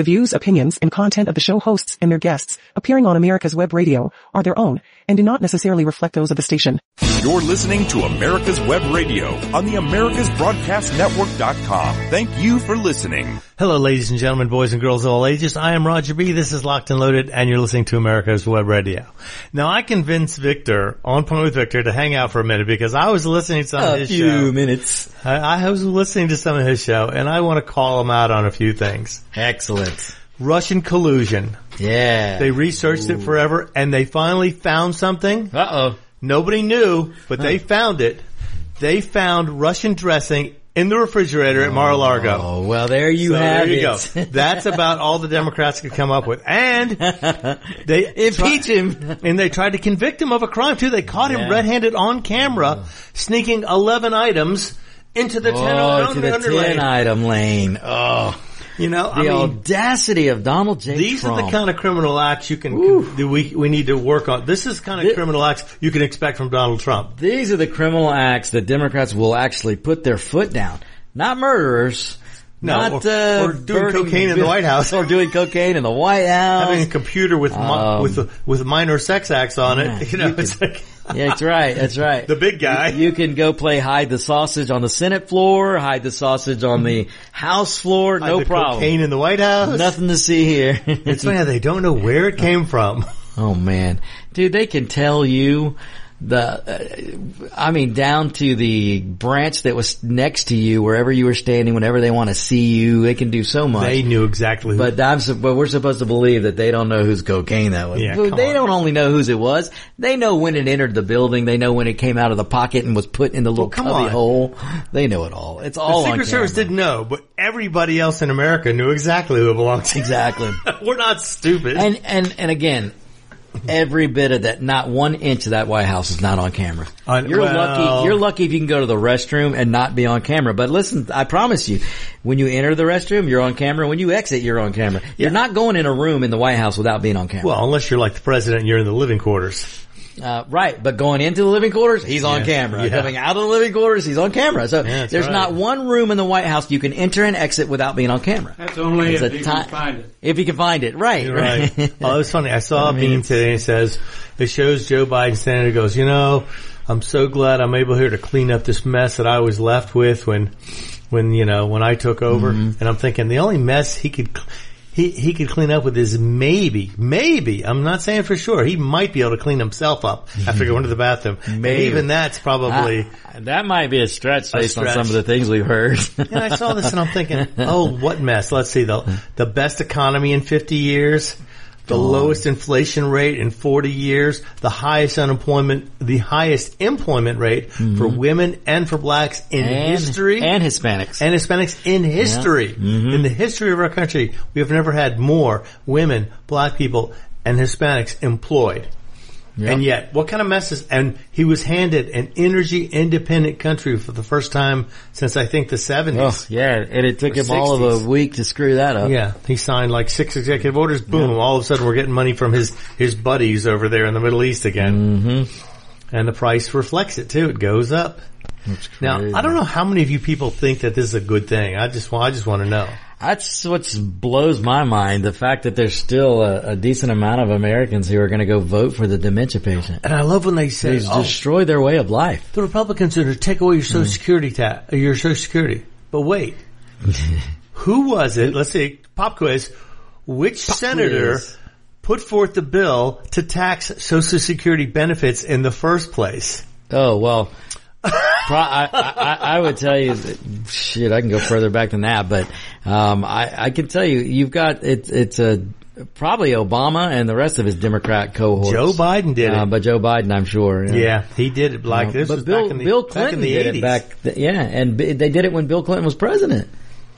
The views, opinions, and content of the show hosts and their guests appearing on America's Web Radio are their own and do not necessarily reflect those of the station. You're listening to America's Web Radio on the AmericasBroadcastNetwork.com. Thank you for listening. Hello, ladies and gentlemen, boys and girls of all ages. I am Roger B. This is Locked and Loaded, and you're listening to America's Web Radio. Now, I convinced Victor, on Point with Victor, to hang out for a minute because I was listening to some of A his few show. minutes. I, I was listening to some of his show, and I want to call him out on a few things. Excellent. Russian collusion. Yeah. They researched it forever, and they finally found something. Uh oh. Nobody knew, but they found it. They found Russian dressing in the refrigerator at Mar-a-Lago. Oh well, there you So have there you it. go. That's about all the Democrats could come up with. And they Impeach him. and they tried to convict him of a crime too. They caught him red-handed on camera, sneaking 11 items into the 10 Oh, to the underlay. ten item lane. Oh, You know, the I mean, audacity of Donald J. these are the kind of criminal acts you can, that we, we need to work on. This is the kind of criminal acts you can expect from Donald Trump. These are the criminal acts that Democrats will actually put their foot down. Not murderers. No, not, or- uh, or doing burning- cocaine in the White House. or doing cocaine in the White House. Having a computer with Um, with with minor sex acts on yeah, it, you know, you it's like Yeah, that's right. That's right. the big guy. You, you can go play hide the sausage on the Senate floor, hide the sausage on the House floor, Hide no the problem. Cocaine in the White House. Nothing to see here. It's funny how they don't know where it came from. oh man, dude, they can tell you the, uh, I mean, down to the branch that was next to you, wherever you were standing, whenever they want to see you, they can do so much. They knew exactly. Who, But I'm, but we're supposed to believe that they don't know whose cocaine that was. Yeah, they on. don't only know whose it was. They know when it entered the building. They know when it came out of the pocket and was put in the little come cubby on. hole. They know it all. It's the all on Secret Service didn't know, but everybody else in America knew exactly who it belonged to. Exactly. We're not stupid. And and and again, every bit of that, not one inch of that White House is not on camera. On- you're well- lucky. You're lucky if you can go to the restroom and not be on camera. But listen, I promise you, when you enter the restroom, you're on camera. When you exit, you're on camera. You're not going in a room in the White House without being on camera. well, unless you're like the president, and you're in the living quarters. Uh, right, but going into the living quarters, he's on Yeah, camera. yeah. Coming out of the living quarters, he's on camera. So that's there's right. not one room in the White House you can enter and exit without being on camera. That's only It's if you ti- can find it. If you can find it, right? You're right. oh, it was funny. I saw a mean, meme today and it says, it shows Joe Biden standing there goes, you know, I'm so glad I'm able here to clean up this mess that I was left with when, when, you know, when I took over. Mm-hmm. And I'm thinking the only mess he could, he, he could clean up with his maybe, maybe, I'm not saying for sure, he might be able to clean himself up after going to the bathroom. And Even that's probably, Ah, that might be a stretch based on stretch. some of the things we've heard. and I saw this and I'm thinking, oh, what mess. Let's see, the, the best economy in 50 years, the lowest inflation rate in 40 years, the highest unemployment, the highest employment rate for women and for blacks in Mm-hmm. and, history and Hispanics. and Hispanics in history. Mm-hmm. In the history of our country, we have never had more women, black people, and Hispanics employed. And yet, what kind of messes? And he was handed an energy independent country for the first time since I think the 70s. oh, yeah, and it took him all of a week to screw that up. Yeah, he signed like six executive orders. Boom! All of a sudden, we're getting money from his his buddies over there in the Middle East again, mm-hmm. and the price reflects it too. It goes up. Now. I don't know how many of you people think that this is a good thing. I just want, I just want to know. That's what blows my mind. The fact that there's still a, a decent amount of Americans who are going to go vote for the dementia patient. And I love when they say, They oh, destroy their way of life. the Republicans are to take away your Social Mm. Security tax, your Social Security. But wait, who was it? Let's see, pop quiz. Which senator quiz. put forth the bill to tax Social Security benefits in the first place? Oh well, I, I, I would tell you, that, shit. I can go further back than that, but um, I, I can tell you, you've got it's it's a probably Obama and the rest of his Democrat cohorts. Joe Biden did it. uh, but Joe Biden, I'm sure. Yeah, he did it like Uh, this but Bill back in the, Bill back Clinton in the did 80s. it back. Th- yeah, and b- they did it when Bill Clinton was president.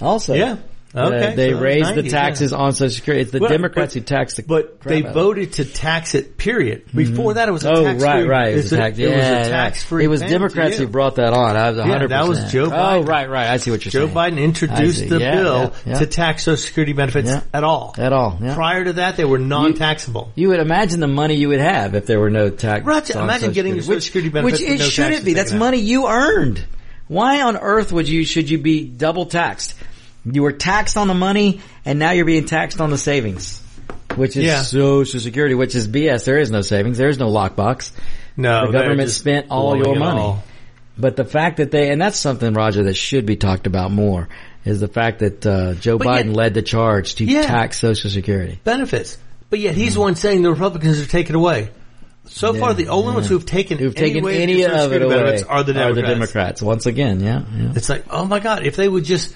Also, Yeah. Okay, Uh, they so raised 90s, the taxes on Social Security. It's the Well, Democrats but- who tax the. But they voted to tax it, period. Before that, it was a Oh, tax right, free. right. It was, a tax, it was yeah, a tax free. It was Democrats who brought that on. I was 100%. that was Joe Oh, right, right. I see what you're Joe saying. Joe Biden introduced the Yeah, bill yeah, yeah. to tax Social Security benefits Yeah. at all. At all, yeah. Prior to that, they were non-taxable. You would imagine the money you would have if there were no tax. On imagine getting your Social Security benefits Which it shouldn't be. That's money you earned. Why on earth would you, should you be double taxed? You were taxed on the money, and now you're being taxed on the savings, which is Yeah. Social Security, which is BS. There is no savings. There is no lockbox. No, The government spent all your money. all. But the fact that they, and that's something, Roger, that should be talked about more, is the fact that uh, Joe But Biden yet- led the charge to Yeah. tax Social Security. benefits. But yet he's the one saying the Republicans are taking away. So far, the only ones who've taken Who've any taken any of it away are the Democrats. Democrats. Once again, yeah. yeah. It's like, oh my God, if they would just,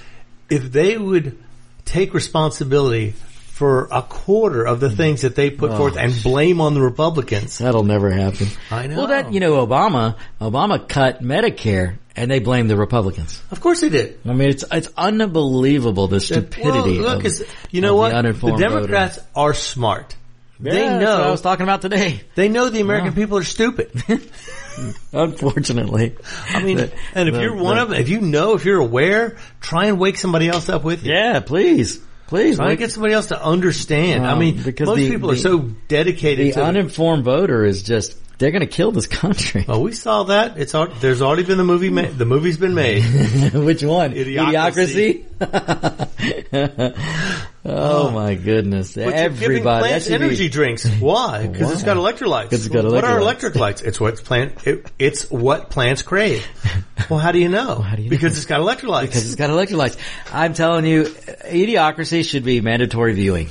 if they would take responsibility for a quarter of the things that they put Oh. forth and blame on the Republicans. That'll never happen. I know. Well, that you know, Obama, Obama cut Medicare, and they blame the Republicans. Of course they did. I mean, it's it's unbelievable the stupidity. Well, look, of, you know of what? The, The, uninformed Democrats are smart. voter. they know. that's what I was talking about today. they know the American people are stupid. Unfortunately, I mean, The- and if the- you're one the- of them, if you know, if you're aware, try and wake somebody else up with you. yeah, please, please. Try and wake- get somebody else to understand. I Um, mean, because most people are so dedicated the uninformed voter is just they're going to kill this country. well, we saw that. It's al- there's already been the movie. Ma- the movie's been made. Which one? Idiocracy. Idiocracy? oh my goodness! But Everybody, plants should be- energy drinks. Why? Because it's got electrolytes. it's got electrolytes. What are electrolytes. It's what plant. It, it's what plants crave. Well, how do you know? how do you because know? it's got electrolytes. because it's got electrolytes. I'm telling you, Idiocracy should be mandatory viewing.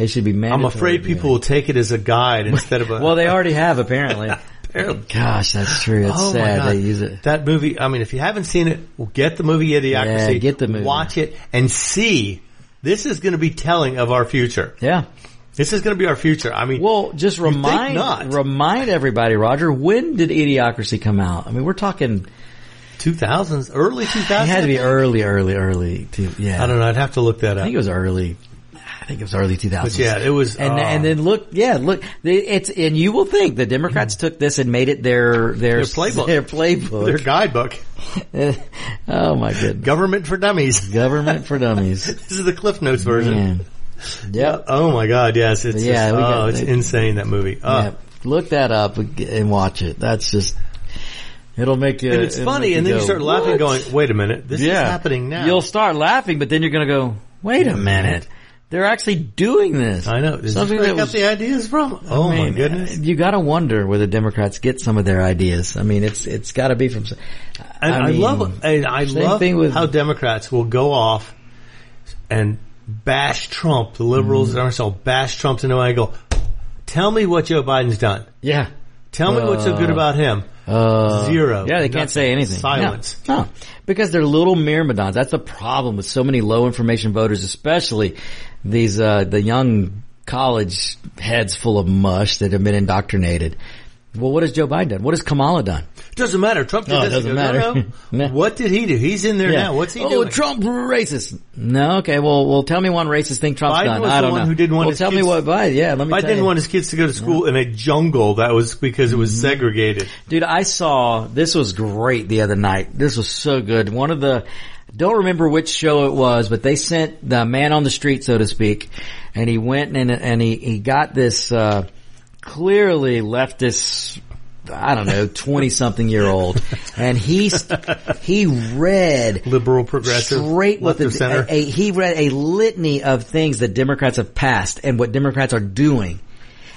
It should be I'm afraid people will take it as a guide instead of a. Well, they already have apparently. Apparently. Gosh, that's true. It's Oh sad God. they use it. That movie, I mean, if you haven't seen it, well, get the movie Idiocracy. Yeah, get the movie. Watch it and see. This is going to be telling of our future. Yeah. This is going to be our future. I mean, Well, just remind not. remind everybody, Roger. When did Idiocracy come out? I mean, we're talking. 2000s, early 2000s. It had to be early, early, early. To, yeah. I don't know. I'd have to look that up. I think it was early. I think it was early 2000s. But yeah, it was. And uh, and then look, yeah, look, it's and you will think the Democrats took this and made it their their Their playbook. Their playbook. their guidebook, oh my goodness, Government for Dummies. government for dummies. This is the Cliff Notes version. Man. Yep. Oh my God! Yes, it's Yeah, just, oh, it's insane that movie. Oh. Yeah. Look that up and watch it. That's just it'll make you. And it's funny, and then you start laughing, "What?" going, "Wait a minute, this yeah. is happening now." You'll start laughing, but then you're going to go, "Wait a minute." They're actually doing this. I know. Is Something that got was the ideas from? Oh I my goodness! You got to wonder where the Democrats get some of their ideas. I mean, it's it's got to be from. And I, mean, love, and I love with- how Democrats will go off and bash Trump. The liberals Mm-hmm. and ourselves bash Trump to no. Go, tell me what Joe Biden's done. Yeah. Tell me what's so good Uh, about him. Uh, Zero. Yeah, they can't say anything. Silence. No, no. because they're little myrmidons. That's the problem with so many low information voters, especially these uh, the young college heads full of mush that have been indoctrinated. Well, what has Joe Biden done? What has Kamala done? Doesn't matter. Trump did No, this. Doesn't matter. no. No. What did he do? He's in there now. What's he oh, doing? Oh, Trump racist. No, okay. Well, well, tell me one racist thing Trump's Biden done. was I the don't one know. who didn't want well, his tell kids- me what Biden. Yeah, let me. I tell didn't you. want his kids to go to school in a jungle. That was because it was Mm-hmm. segregated. Dude, I saw, this was great the other night. This was so good. One of the, don't remember which show it was, but they sent the man on the street, so to speak, and he went and, and he, he got this, uh, clearly leftist, I don't know, 20 something year old, and he's, he read Liberal, progressive, straight with the, center. a, a- he read a litany of things that Democrats have passed and what Democrats are doing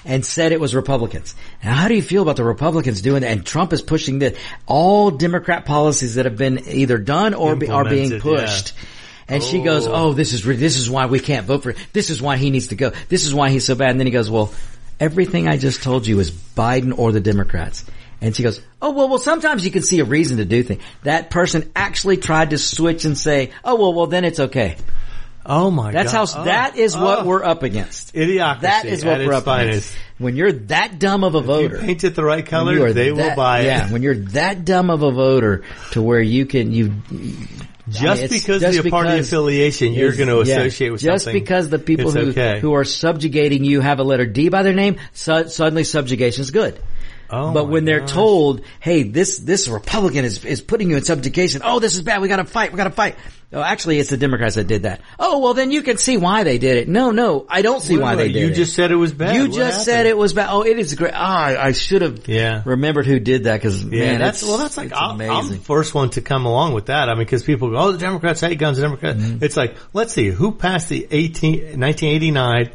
and said it was Republicans. Now, how do you feel about the Republicans doing that? And Trump is pushing the all Democrat policies that have been either done or be, are being pushed. And she goes, "Oh, oh this is this is why we can't vote for. it. This is why he needs to go. This is why he's so bad." And then he goes, "Well, everything I just told you is Biden or the Democrats." And she goes, "Oh well, well. Sometimes you can see a reason to do things. That person actually tried to switch and say, "Oh well, well then it's okay." Oh my god. That's God. how. Oh, that is what oh. we're up against. Idiocracy That is what at we're up finest. against. When you're that dumb of a You voter, paint it the right color, they will that- buy it. Yeah, when you're that dumb of a voter to where you can you Just it's because just of the party affiliation, you're going to yeah, associate with just something. Just because the people who okay. who are subjugating you have a letter D by their name, su- suddenly subjugation is good. Oh but when they're gosh. told, "Hey, this this Republican is is putting you in subjugation," oh, this is bad. We got to fight. We got to fight. Oh, actually, it's the Democrats that did that. Oh, well, then you can see why they did it. No, no, I don't see Wait, why they did you it. just said it was bad. You What just said it was bad. Oh, it is great. Ah, I, I should have Yeah. remembered who did that because Yeah, man, that's well. That's like I'm, I'm the first one to come along with that. I mean, because people go, "Oh, the Democrats hate guns." The Democrats. Mm-hmm. It's like, let's see, who passed the 18, 1989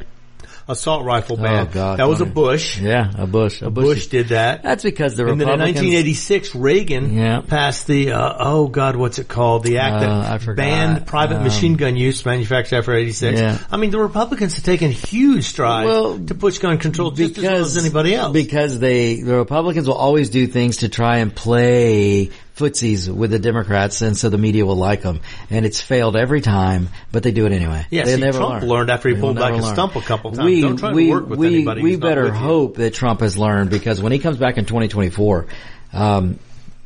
assault rifle ban? Oh, God, that was a. Bush. yeah, a Bush, a Bush. Bush did that. That's because the and then in 1986, Reagan Yeah. passed the uh, oh god, what's it called? The act Uh, that banned private Um, machine gun use manufactured after 86. Yeah. I mean, the Republicans have taken huge strides Well, to push gun control just as well as anybody else. Because they, the Republicans will always do things to try and play footsies with the Democrats, and so the media will like them. And it's failed every time, but they do it anyway. Yeah, they see, never Trump learn. learned after he They pulled back his stump a couple times. We, Don't try to work with we, anybody We better hope that Trump has learned because when he comes back in 2024, um,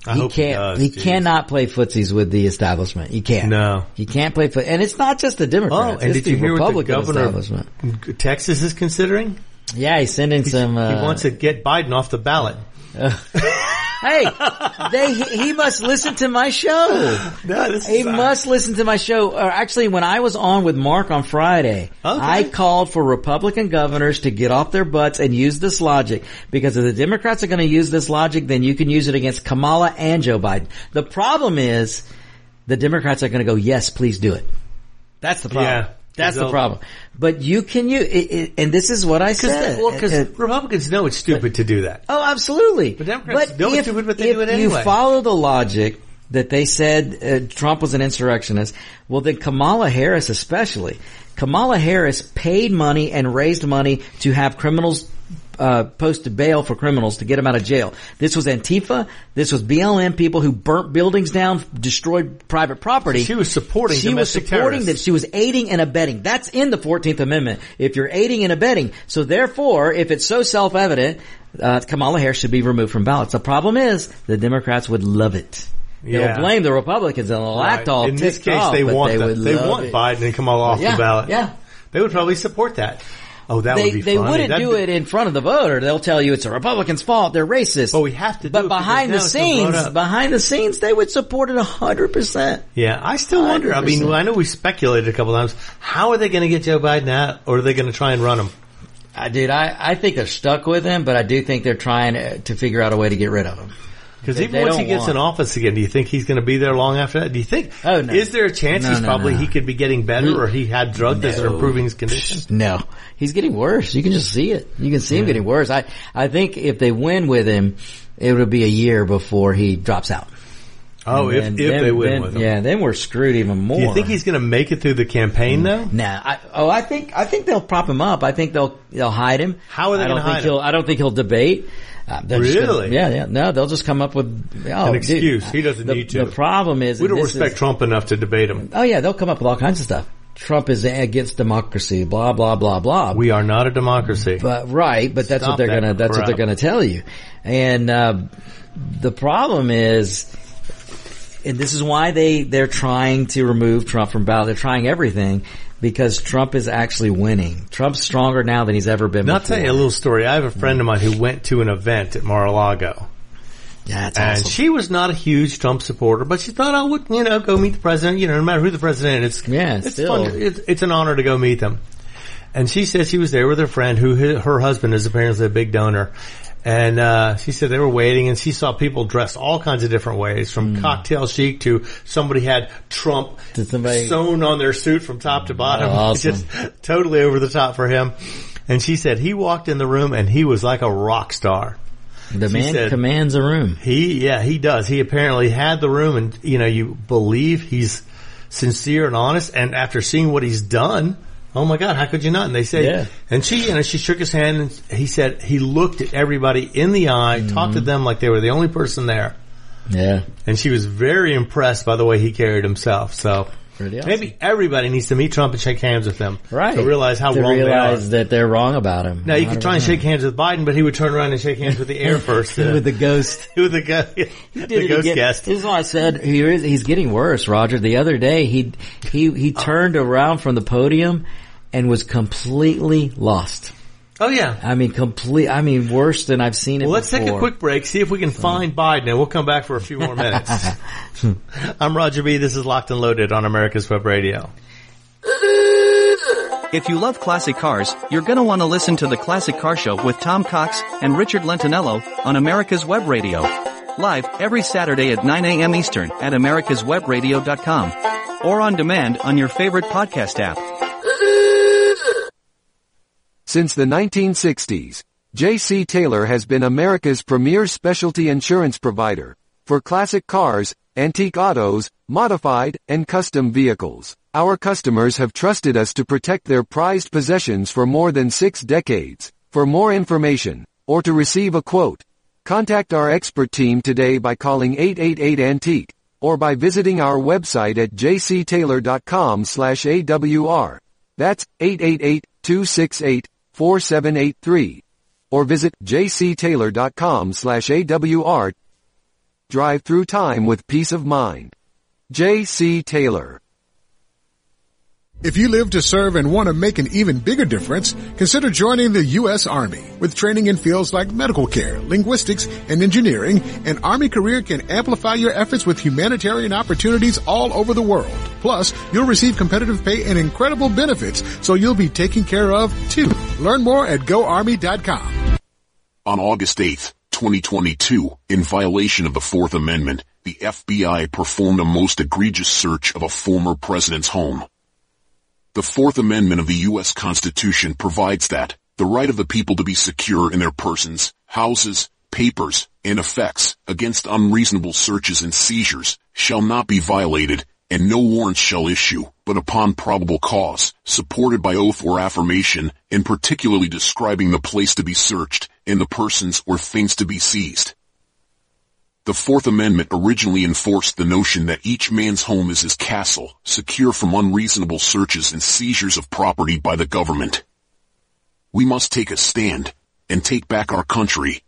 I he can't. does, he cannot play footsies with the establishment. He can't. No. he can't play foot. And it's not just the Democrats. Oh, and it's did you the hear what the Republican governor establishment. Texas is considering? Yeah, he's sending some. Uh, he wants to get Biden off the ballot. Hey, they he, must listen to my show. No, this He is, uh, must listen to my show. Or actually, when I was on with Mark on Friday, Okay. I called for Republican governors to get off their butts and use this logic. Because if the Democrats are going to use this logic, then you can use it against Kamala and Joe Biden. The problem is, the Democrats are going to go, yes, please do it. That's the problem. Yeah. That's the problem. But you can it, it, and this is what I said. well, because Republicans know it's stupid to do that. Oh, absolutely. But Democrats know it's stupid, but they if do it anyway. you follow the logic that they said uh, Trump was an insurrectionist, well then Kamala Harris especially. Kamala Harris paid money and raised money to have criminals uh, posted bail for criminals to get them out of jail. This was Antifa. This was BLM people who burnt buildings down, destroyed private property. She was supporting She was supporting them. She was aiding and abetting. That's in the 14th Amendment. If you're aiding and abetting. So therefore, if it's so self-evident, uh, Kamala Harris should be removed from ballots. The problem is the Democrats would love it. They'll blame the Republicans and they'll act all In this case, off, they want they that. would They want it. Biden and Kamala off Yeah, the ballot. yeah. They would probably support that. Oh, that They, would be they funny. wouldn't That'd do be- it in front of the voter. They'll tell you it's a Republican's fault. They're racist. But we have to do But behind the it's been brought scenes, behind the scenes, they would support it a hundred percent. Yeah, I still wonder. I mean, 100. I know we speculated a couple times. How are they going to get Joe Biden out, or are they going to try and run him? I dude, I, I think they're stuck with him, but I do think they're trying uh, to figure out a way to get rid of him. Because even once he gets want- in office again, do you think he's going to be there long after that? Do you think? Oh, no. Is there a chance No, he's no, probably he could be getting better, or he had drugs that are improving his condition? No, he's getting worse. You can just see it. You can see him getting worse. I, I think if they win with him, it would be a year before he drops out. Oh, if And if then- they win then- with him, Yeah, then we're screwed even more. do you think he's going to make it through the campaign though? Nah, I, oh, I think I think they'll prop him up. I think they'll they'll hide him. How are they gonna hide he'll, him? I don't think he'll debate. Uh, they're gonna- Really? yeah, yeah. No, they'll just come up with oh, An dude, excuse. He doesn't the, need to. The problem is We don't respect is- Trump enough to debate him. Oh yeah, they'll come up with all kinds of stuff. Trump is against democracy. Blah blah blah blah. We are not a democracy. But right, but that's Stop what they're that gonna that's what they're gonna tell you. And uh, the problem is, and this is why they they're trying to remove Trump from ballot. They're trying everything because Trump is actually winning. Trump's stronger now than he's ever been. Now, I'll tell you a little story. I have a friend of mine who went to an event at Mar-a-Lago. Yeah, And awesome. she was not a huge Trump supporter, but she thought oh, I would, you know, go meet the president. You know, no matter who the president is, it's Yeah, it's still. fun. It's, it's an honor to go meet them. And she said she was there with her friend, who her husband is apparently a big donor. And uh, she said they were waiting, and she saw people dressed all kinds of different ways, from Hmm. cocktail chic to somebody had Trump somebody- sewn on their suit from top to bottom, Oh, awesome. just totally over the top for him. And she said he walked in the room and he was like a rock star. the she man said- commands a room. He, yeah, he does. He apparently had the room and, you know, you believe he's sincere and honest. And after seeing what he's done, oh my God, how could you not? And they say, Yeah. and she, you know, she shook his hand and he said he looked at everybody in the eye, talked to Mm-hmm. them like they were the only person there. Yeah, And she was very impressed by the way he carried himself. So awesome. maybe everybody needs to meet Trump and shake hands with him. right To realize how to wrong realize they are. that they're wrong about him. Now you could try and shake hands with Biden, but he would turn around and shake hands with the air first. uh, with the ghost. with the, go- the ghost again. guest. This is why I said he is, he's getting worse, Roger. The other day he he he turned around from the podium and was completely lost. Oh yeah. I mean, complete. I mean, worse than I've seen it. Well, let's take a quick break, see if we can find Biden, and we'll come back for a few more minutes. I'm Roger B. This is Locked and Loaded on America's Web Radio. If you love classic cars, you're gonna want to listen to the Classic Car Show with Tom Cox and Richard Lentinello on America's Web Radio. Live every Saturday at 9 a.m. Eastern at americaswebradio.com or on demand on your favorite podcast app. Since the 1960s, J.C. Taylor has been America's premier specialty insurance provider for classic cars, antique autos, modified, and custom vehicles. Our customers have trusted us to protect their prized possessions for more than six decades. For more information, or to receive a quote, contact our expert team today by calling 888-ANTIQUE, or by visiting our website at jctaylor.com slash AWR. That's 888-268-4783. Or visit jctaylor.com slash AWR. Drive through time with peace of mind. J.C. Taylor. If you live to serve and want to make an even bigger difference, consider joining the U.S. Army. With training in fields like medical care, linguistics, and engineering, an Army career can amplify your efforts with humanitarian opportunities all over the world. Plus, you'll receive competitive pay and incredible benefits, so you'll be taken care of too. Learn more at GoArmy.com. On August 8th, 2022, in violation of the Fourth Amendment, the FBI performed a most egregious search of a former president's home. The Fourth Amendment of the U.S. Constitution provides that the right of the people to be secure in their persons, houses, papers, and effects against unreasonable searches and seizures shall not be violated and no warrants shall issue, but upon probable cause, supported by oath or affirmation, and particularly describing the place to be searched and the persons or things to be seized. The Fourth Amendment originally enforced the notion that each man's home is his castle, secure from unreasonable searches and seizures of property by the government. We must take a stand and take back our country.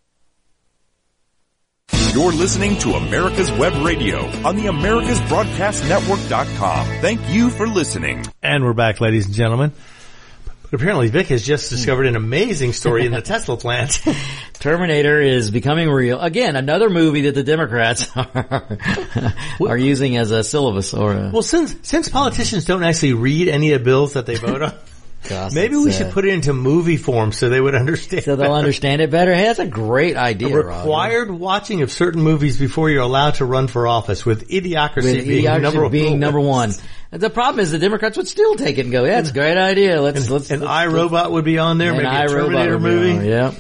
You're listening to America's Web Radio on the AmericasBroadcastNetwork.com. Thank you for listening. And we're back, ladies and gentlemen. Apparently Vic has just hmm. discovered an amazing story in the Tesla plant. Terminator is becoming real. Again, another movie that the Democrats are, are using as a syllabus or a, well, since, since politicians don't actually read any of the bills that they vote on, gosh, maybe we should put it into movie form so they would understand. so they'll understand it better. Hey, that's a great idea. Required watching of certain movies before you're allowed to run for office, with idiocracy with being idiocracy number being number one. The problem is the Democrats would still take it and go, yeah, it's a great idea. Let's, let's, And let's, I Robot would be on there, maybe a Terminator movie. Yep.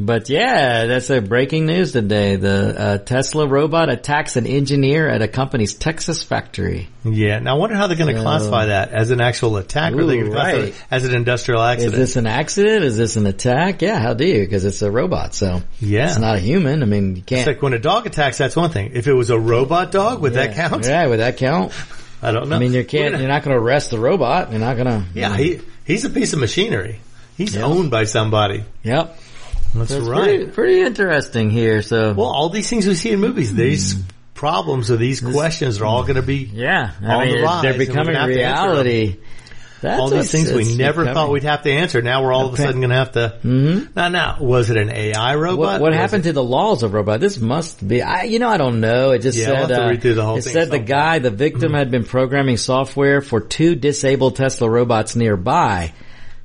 But yeah, that's a breaking news today. The uh, Tesla robot attacks an engineer at a company's Texas factory. Yeah. Now I wonder how they're going to classify that as an actual attack, or they Ooh, going to classify right. as an industrial accident. Is this an accident? Is this an attack? Yeah, how do you? Because it's a robot, so Yeah. it's not a human. I mean, you can't. It's like when a dog attacks, that's one thing. If it was a robot dog, would that count? Yeah, would that count? I don't know. I mean, you can't. gonna- You're not going to arrest the robot. You're not going to. yeah, he he's a piece of machinery. He's owned by somebody. Yep. That's That's right. pretty, pretty interesting here. So Well, all these things we see in movies, these problems or these questions are all going to be yeah, I on mean, the rise, they're becoming reality. That's all these things we never becoming- thought we'd have to answer. Now we're all of a sudden going to have to. Mm-hmm. Now, now, was it an AI robot? What, what happened it- to the laws of robot? This must be, I, you know, I don't know. It just Yeah, said, to uh, read through the whole it thing said the sometime. guy, the victim had been programming software for two disabled Tesla robots nearby.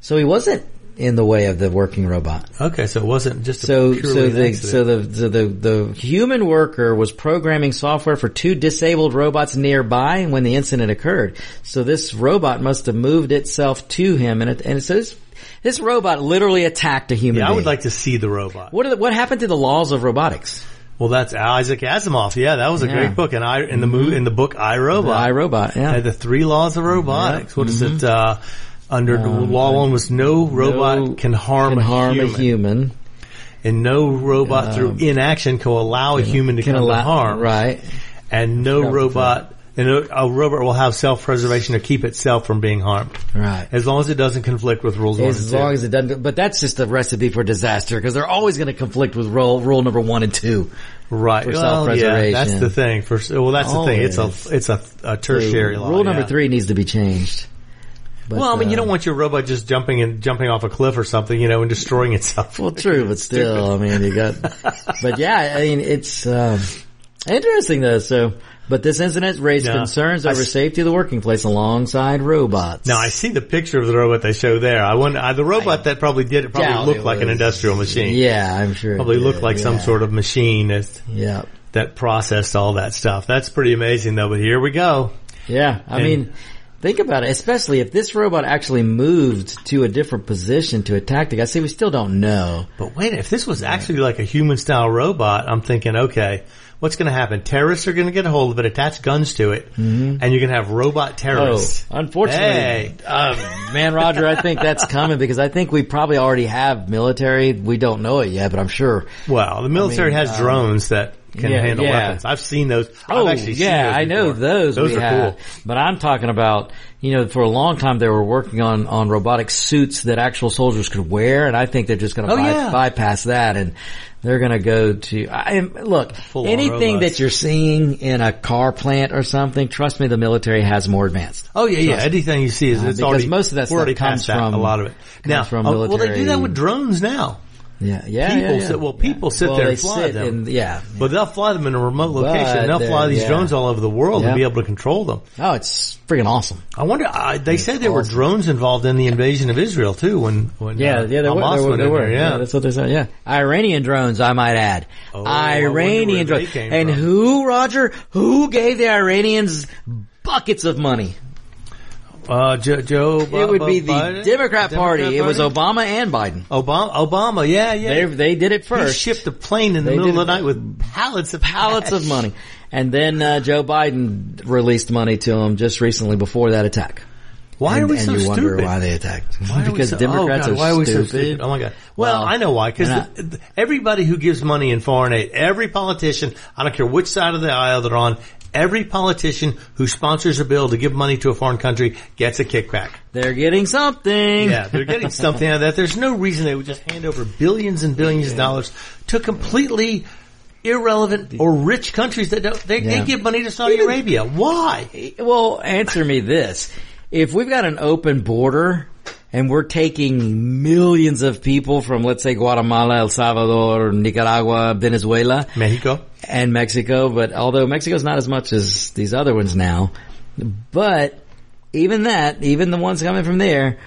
So he wasn't in the way of the working robot. Okay, so it wasn't just a So, so the, so the, so the, the human worker was programming software for two disabled robots nearby when the incident occurred. So this robot must have moved itself to him and it, and so this, this robot literally attacked a human yeah, I would like to see the robot. what, are the, what happened to the laws of robotics? Well, that's Isaac Asimov. Yeah, that was a Yeah. Mm-hmm. great book. And I in the movie in the book I Robot. The Robot, yeah. had the three laws of robotics. What is Mm-hmm. it? Uh, under um, law one was no robot No- can harm, can a, harm human, a human. and no robot through um, inaction can allow a human to come allow, to harm. right. And no robot, and a, a robot will have self-preservation to keep itself from being harmed, Right. as long as it doesn't conflict with rules one and As two. long as it doesn't, but that's just a recipe for disaster because they're always going to conflict with rule, rule number one and two. right. for well, yeah, self-preservation. that's the thing. For well, that's the thing. It's a it's a, a tertiary law. Rule number yeah. three needs to be changed. But, well, I mean, you uh, don't want your robot just jumping and jumping off a cliff or something, you know, and destroying itself. Well, true, but still, I mean, you got, but yeah, I mean, it's, um, interesting though, so, but this incident raised Yeah. concerns I over s- safety of the working place alongside robots. Now I see the picture of the robot they show there. I wonder, uh, the robot that probably did it probably looked it like an industrial machine. Yeah, I'm sure. Probably looked did, like some sort of machine that, Yeah. that processed all that stuff. That's pretty amazing though, but here we go. Yeah, I And- mean, think about it. Especially if this robot actually moved to a different position to attack the guy. See, we still don't know. But wait, if this was actually like a human style robot, I'm thinking, okay, what's going to happen? Terrorists are going to get a hold of it, attach guns to it, and you're going to have robot terrorists. Oh, unfortunately, Hey. uh, man, Roger, I think that's coming because I think we probably already have military. We don't know it yet, but I'm sure. Well, the military I mean, has um, drones that can yeah, handle yeah. weapons. I've seen those. Oh, I've actually seen yeah, those I know those. Those are have. cool. But I'm talking about, you know, for a long time they were working on, on robotic suits that actual soldiers could wear, and I think they're just going to Oh, yeah. bypass that, and they're going to go to. I am look Full-on anything that you're seeing in a car plant or something. Trust me, the military has more advanced. Oh yeah, yeah. Trust Anything you see is Uh, it's because already most of that stuff comes that, from- a lot of it. Now, from oh, well, they do that with drones now. Yeah, yeah, People yeah, yeah. sit- well, people sit Well, there and fly them. in- yeah. But they'll fly them in a remote location. But and they'll fly these yeah. drones all over the world Yeah. and be able to control them. Oh, it's freaking awesome. I wonder. Uh, they said there were drones involved in the invasion of Israel too. When when Yeah, uh, yeah, there were, Hamas there were, there were. there, Yeah. yeah. that's what they said. Yeah, Iranian drones, I might add. Oh, I Iranian drones, and from. who, Roger? Who gave the Iranians buckets of money? Uh, Joe, Joe it would be the Biden? Democrat, Party. It was Obama and Biden. Obama. Obama. Yeah, yeah. They they did it he first. shipped a plane in the They middle of the night with pallets of pallets cash. of money, and then uh, Joe Biden released money to him just recently before that attack. Why and, are we and so you wonder stupid? why they attacked? Why are because so- Democrats oh God, are why are we so stupid. stupid? Oh my God. Well, Well, I know why. Because everybody who gives money in foreign aid, every politician, I don't care which side of the aisle they're on, every politician who sponsors a bill to give money to a foreign country gets a kickback. They're getting something. Yeah, they're getting something out of that. There's no reason they would just hand over billions and billions of dollars to completely irrelevant or rich countries that don't, they, Yeah. they give money to Saudi Arabia. Why? Well, answer me this. If we've got an open border and we're taking millions of people from, let's say, Guatemala, El Salvador, Nicaragua, Venezuela, Mexico. and Mexico, but although Mexico's not as much as these other ones now, but even that, even the ones coming from there,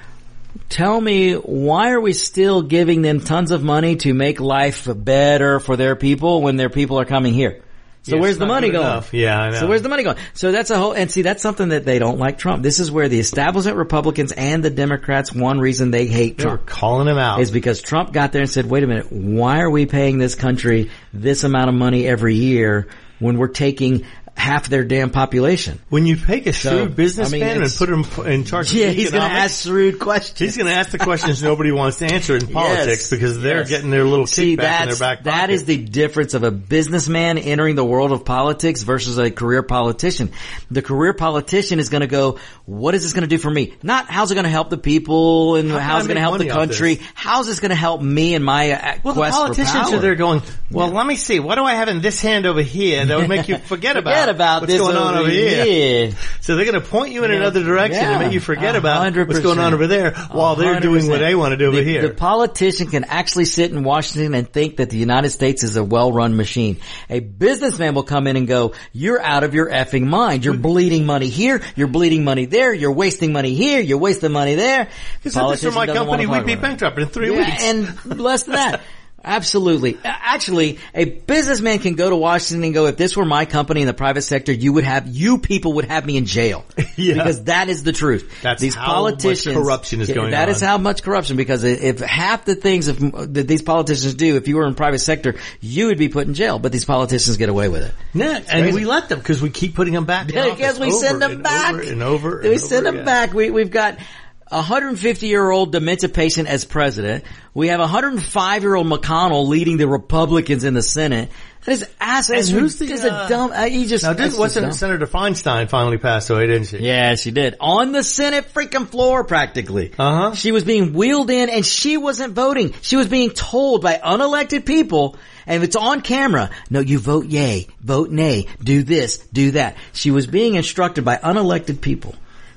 tell me why are we still giving them tons of money to make life better for their people when their people are coming here? So Yeah, where's the money going? enough. Yeah, I know. So where's the money going? So that's a whole, and see, that's something that they don't like Trump. This is where the establishment Republicans and the Democrats, one reason they hate They Trump calling him out. is because Trump got there and said, wait a minute, why are we paying this country this amount of money every year when we're taking half their damn population? When you take a So, shrewd businessman I mean, and put him in charge Yeah, he's going to ask shrewd questions. He's going to ask the questions nobody wants to answer in politics Yes, because they're yes. getting their little See, kickback in their back pocket. that is the difference of a businessman entering the world of politics versus a career politician. The career politician is going to go, what is this going to do for me? Not how's it going to help the people and How how's it going to help the country? How's this going to help me and my uh, well, the politicians are there going, well, let me see. What do I have in this hand over here that would make you forget about, Forget about what's this going on over over here? here. So they're going to point you in another direction Yeah. and make you forget A about what's going on over there while they're doing what they want to do over the, here. The politician can actually sit in Washington and think that the United States is a well-run machine. A businessman will come in and go, you're out of your effing mind. You're bleeding money here. You're bleeding money there. You're wasting money here. You're wasting money there. Because If this were my company, we'd be bankrupt in three Yeah, weeks. and less than that. Absolutely. Actually, a businessman can go to Washington and go, if this were my company in the private sector, you would have, you people would have me in jail. Yeah. Because that is the truth. That's These how much corruption is going That is on. how much corruption, because if half the things if, that these politicians do, if you were in private sector, you would be put in jail, but these politicians get away with it. Yeah, and we let them because we keep putting them back. because we send them and back. over and over. We and send over them again. back. We, we've got a 150 year old dementia patient as president. We have a 105 year old McConnell leading the Republicans in the Senate. That is ass. And who's the, just uh, a dumb. Uh, he just Now, didn't, wasn't. Senator Feinstein finally passed away, didn't she? Yeah, she did. On the Senate freaking floor practically. Uh-huh. She was being wheeled in and she wasn't voting. She was being told by unelected people and it's on camera. No, you vote yay, vote nay, do this, do that. She was being instructed by unelected people.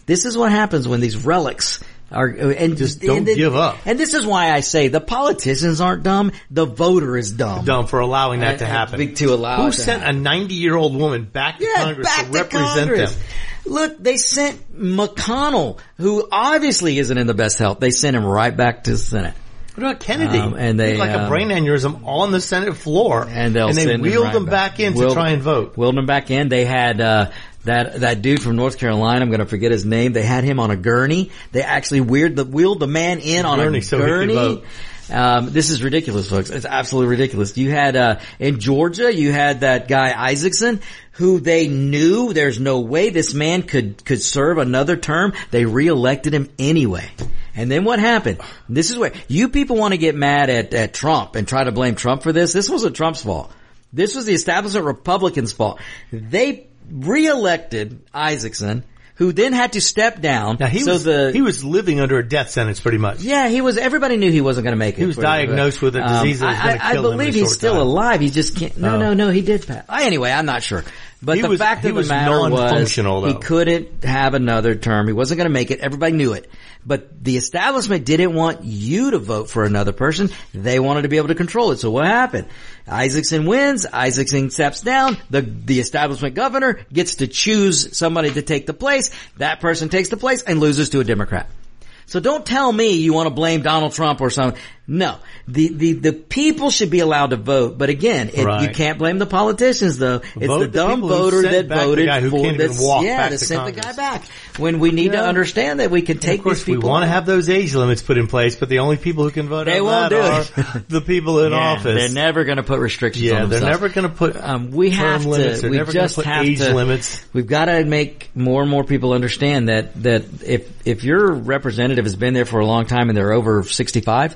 This is what happens when these relics are, and Just don't and, give up. And this is why I say the politicians aren't dumb, the voter is dumb. Dumb for allowing that to happen. and to allow Who sent happen. a 90 year old woman back to Yeah, Congress back to to represent Congress. them? Look, they sent McConnell, who obviously isn't in the best health. They sent him right back to the Senate. What about Kennedy? Um, and they, like um, a brain aneurysm on the Senate floor, and they'll they wheeled right him back in to try and vote. Wheeled him back in. They had uh, that that dude from North Carolina. I'm going to forget his name. They had him on a gurney. They actually wheeled the wheeled the man in on Gurney a so gurney. Um, this is ridiculous, folks. It's absolutely ridiculous. You had uh, in Georgia, you had that guy Isakson, who they knew there's no way this man could could serve another term. They reelected him anyway. And then what happened? This is where you people want to get mad at, at Trump and try to blame Trump for this. This wasn't Trump's fault. This was the establishment Republicans' fault. They reelected Isakson, who then had to step down. Now he so was the he was living under a death sentence pretty much. yeah, he was. Everybody knew he wasn't going to make it. He was diagnosed with a um, disease that was I- gonna I, kill I him a believe he's still time. alive. He just can't. No, Oh. no, no. He did pass. I- Anyway, I'm not sure. But He the was- fact he of the was matter was, non-functional, he though. couldn't have another term. He wasn't going to make it. Everybody knew it. But the establishment didn't want you to vote for another person. They wanted to be able to control it. So what happened? Isakson wins. Isakson steps down. The the establishment governor gets to choose somebody to take the place. That person takes the place and loses to a Democrat. So don't tell me you want to blame Donald Trump or something. No, the, the, the people should be allowed to vote. But again, it, you can't blame the politicians though. It's Vote the the dumb people who voter that the voted for this. yeah, to send the guy back. When we need to understand that we can take Of course, these we want to have those age limits put in place, but the only people who can vote They on won't that do are it. the people in Yeah, office. They're never going to put restrictions yeah, on they're never going to put Um, we have limits. to. They're We just have age to. limits. We've got to make more and more people understand that that if if your representative has been there for a long time and they're over sixty five.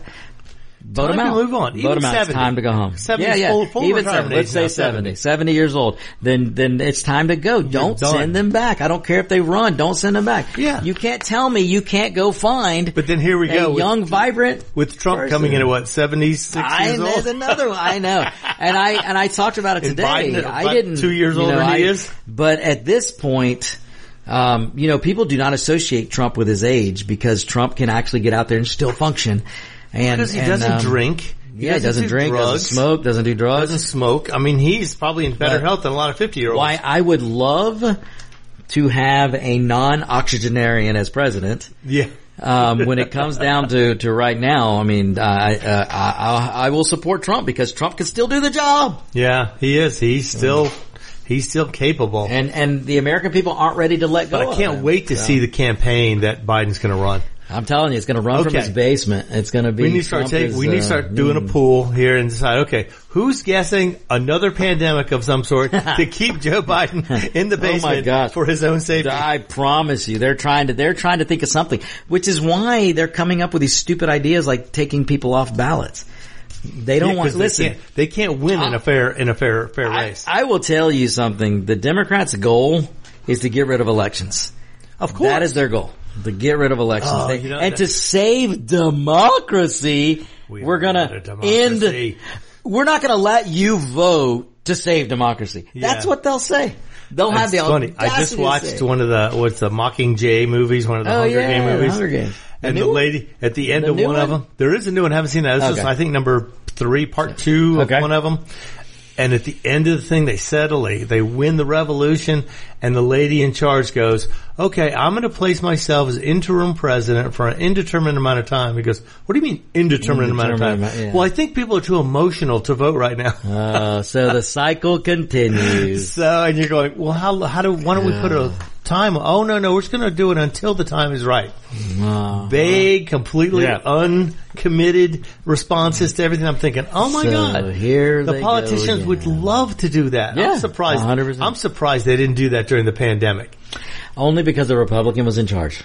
Vote Time them to out. move on. Vote Even them out. It's 70. time to go home. 70 yeah, yeah. full- full Even 70. Let's say 70. 70. 70 years old. Then, then it's time to go. Don't send them back. I don't care if they run. Don't send them back. Yeah. You can't tell me you can't go find But then here we a go with- young, vibrant With Trump person. coming in at what, 76 I, years there's another one. I know, and I and I talked about it today. Biden, I didn't two years you know, older than he I- is? But at this point, um, you know, people do not associate Trump with his age because Trump can actually get out there and still function. And Because he and, doesn't um, drink. Yeah, he doesn't do drink, drugs, doesn't smoke, doesn't do drugs. doesn't smoke. I mean, he's probably in better But- health than a lot of 50 year olds. Why I would love to have a non-octogenarian as president. Yeah. um, when it comes down to, to right now, I mean, I, uh, I, I, I will support Trump because Trump can still do the job. Yeah, he is. He's still, he's still capable. And, and the American people aren't ready to let go but I can't wait to So, see the campaign that Biden's going to run. I'm telling you, it's going to run from his basement. It's going to be. We need to start taking, we need to uh, start doing a mm. pool here and decide, okay, who's guessing another pandemic of some sort to keep Joe Biden in the Oh basement gosh. for his own safety? I promise you, they're trying to, they're trying to think of something, which is why they're coming up with these stupid ideas like taking people off ballots. They don't Yeah, want, 'cause they listen, can't, they can't win in a fair, in a fair, fair I, race. I will tell you something. The Democrats' goal is to get rid of elections. of course. That is their goal. To get rid of elections. Oh, you know, and to save democracy, We are gonna not democracy. end, we're not gonna let you vote to save democracy. That's what they'll say. They'll have the funny. I just watched one of the what's the Mockingjay movies, one of the Oh Hunger yeah, Game movies. Hunger Games. And new the lady at the end The of new one, of them, there is a new one. I haven't seen that. This is I think number three, part two of one of them. And at the end of the thing, they settle, they, they win the revolution, and the lady in charge goes, okay, I'm going to place myself as interim president for an indeterminate amount of time. He goes, what do you mean indeterminate, amount of time? Amount, yeah. Well, I think people are too emotional to vote right now. Uh, so the cycle continues. So, and you're going, well, how, how do, why don't we put a time? Oh, no, no, we're just going to do it until the time is right. Uh, Vague, completely Yeah. uncommitted responses to everything. I'm thinking, oh my So God. here the they go politicians would love to do that. Yeah, I'm surprised. 100%. I'm surprised they didn't do that during the pandemic. only because the Republican was in charge.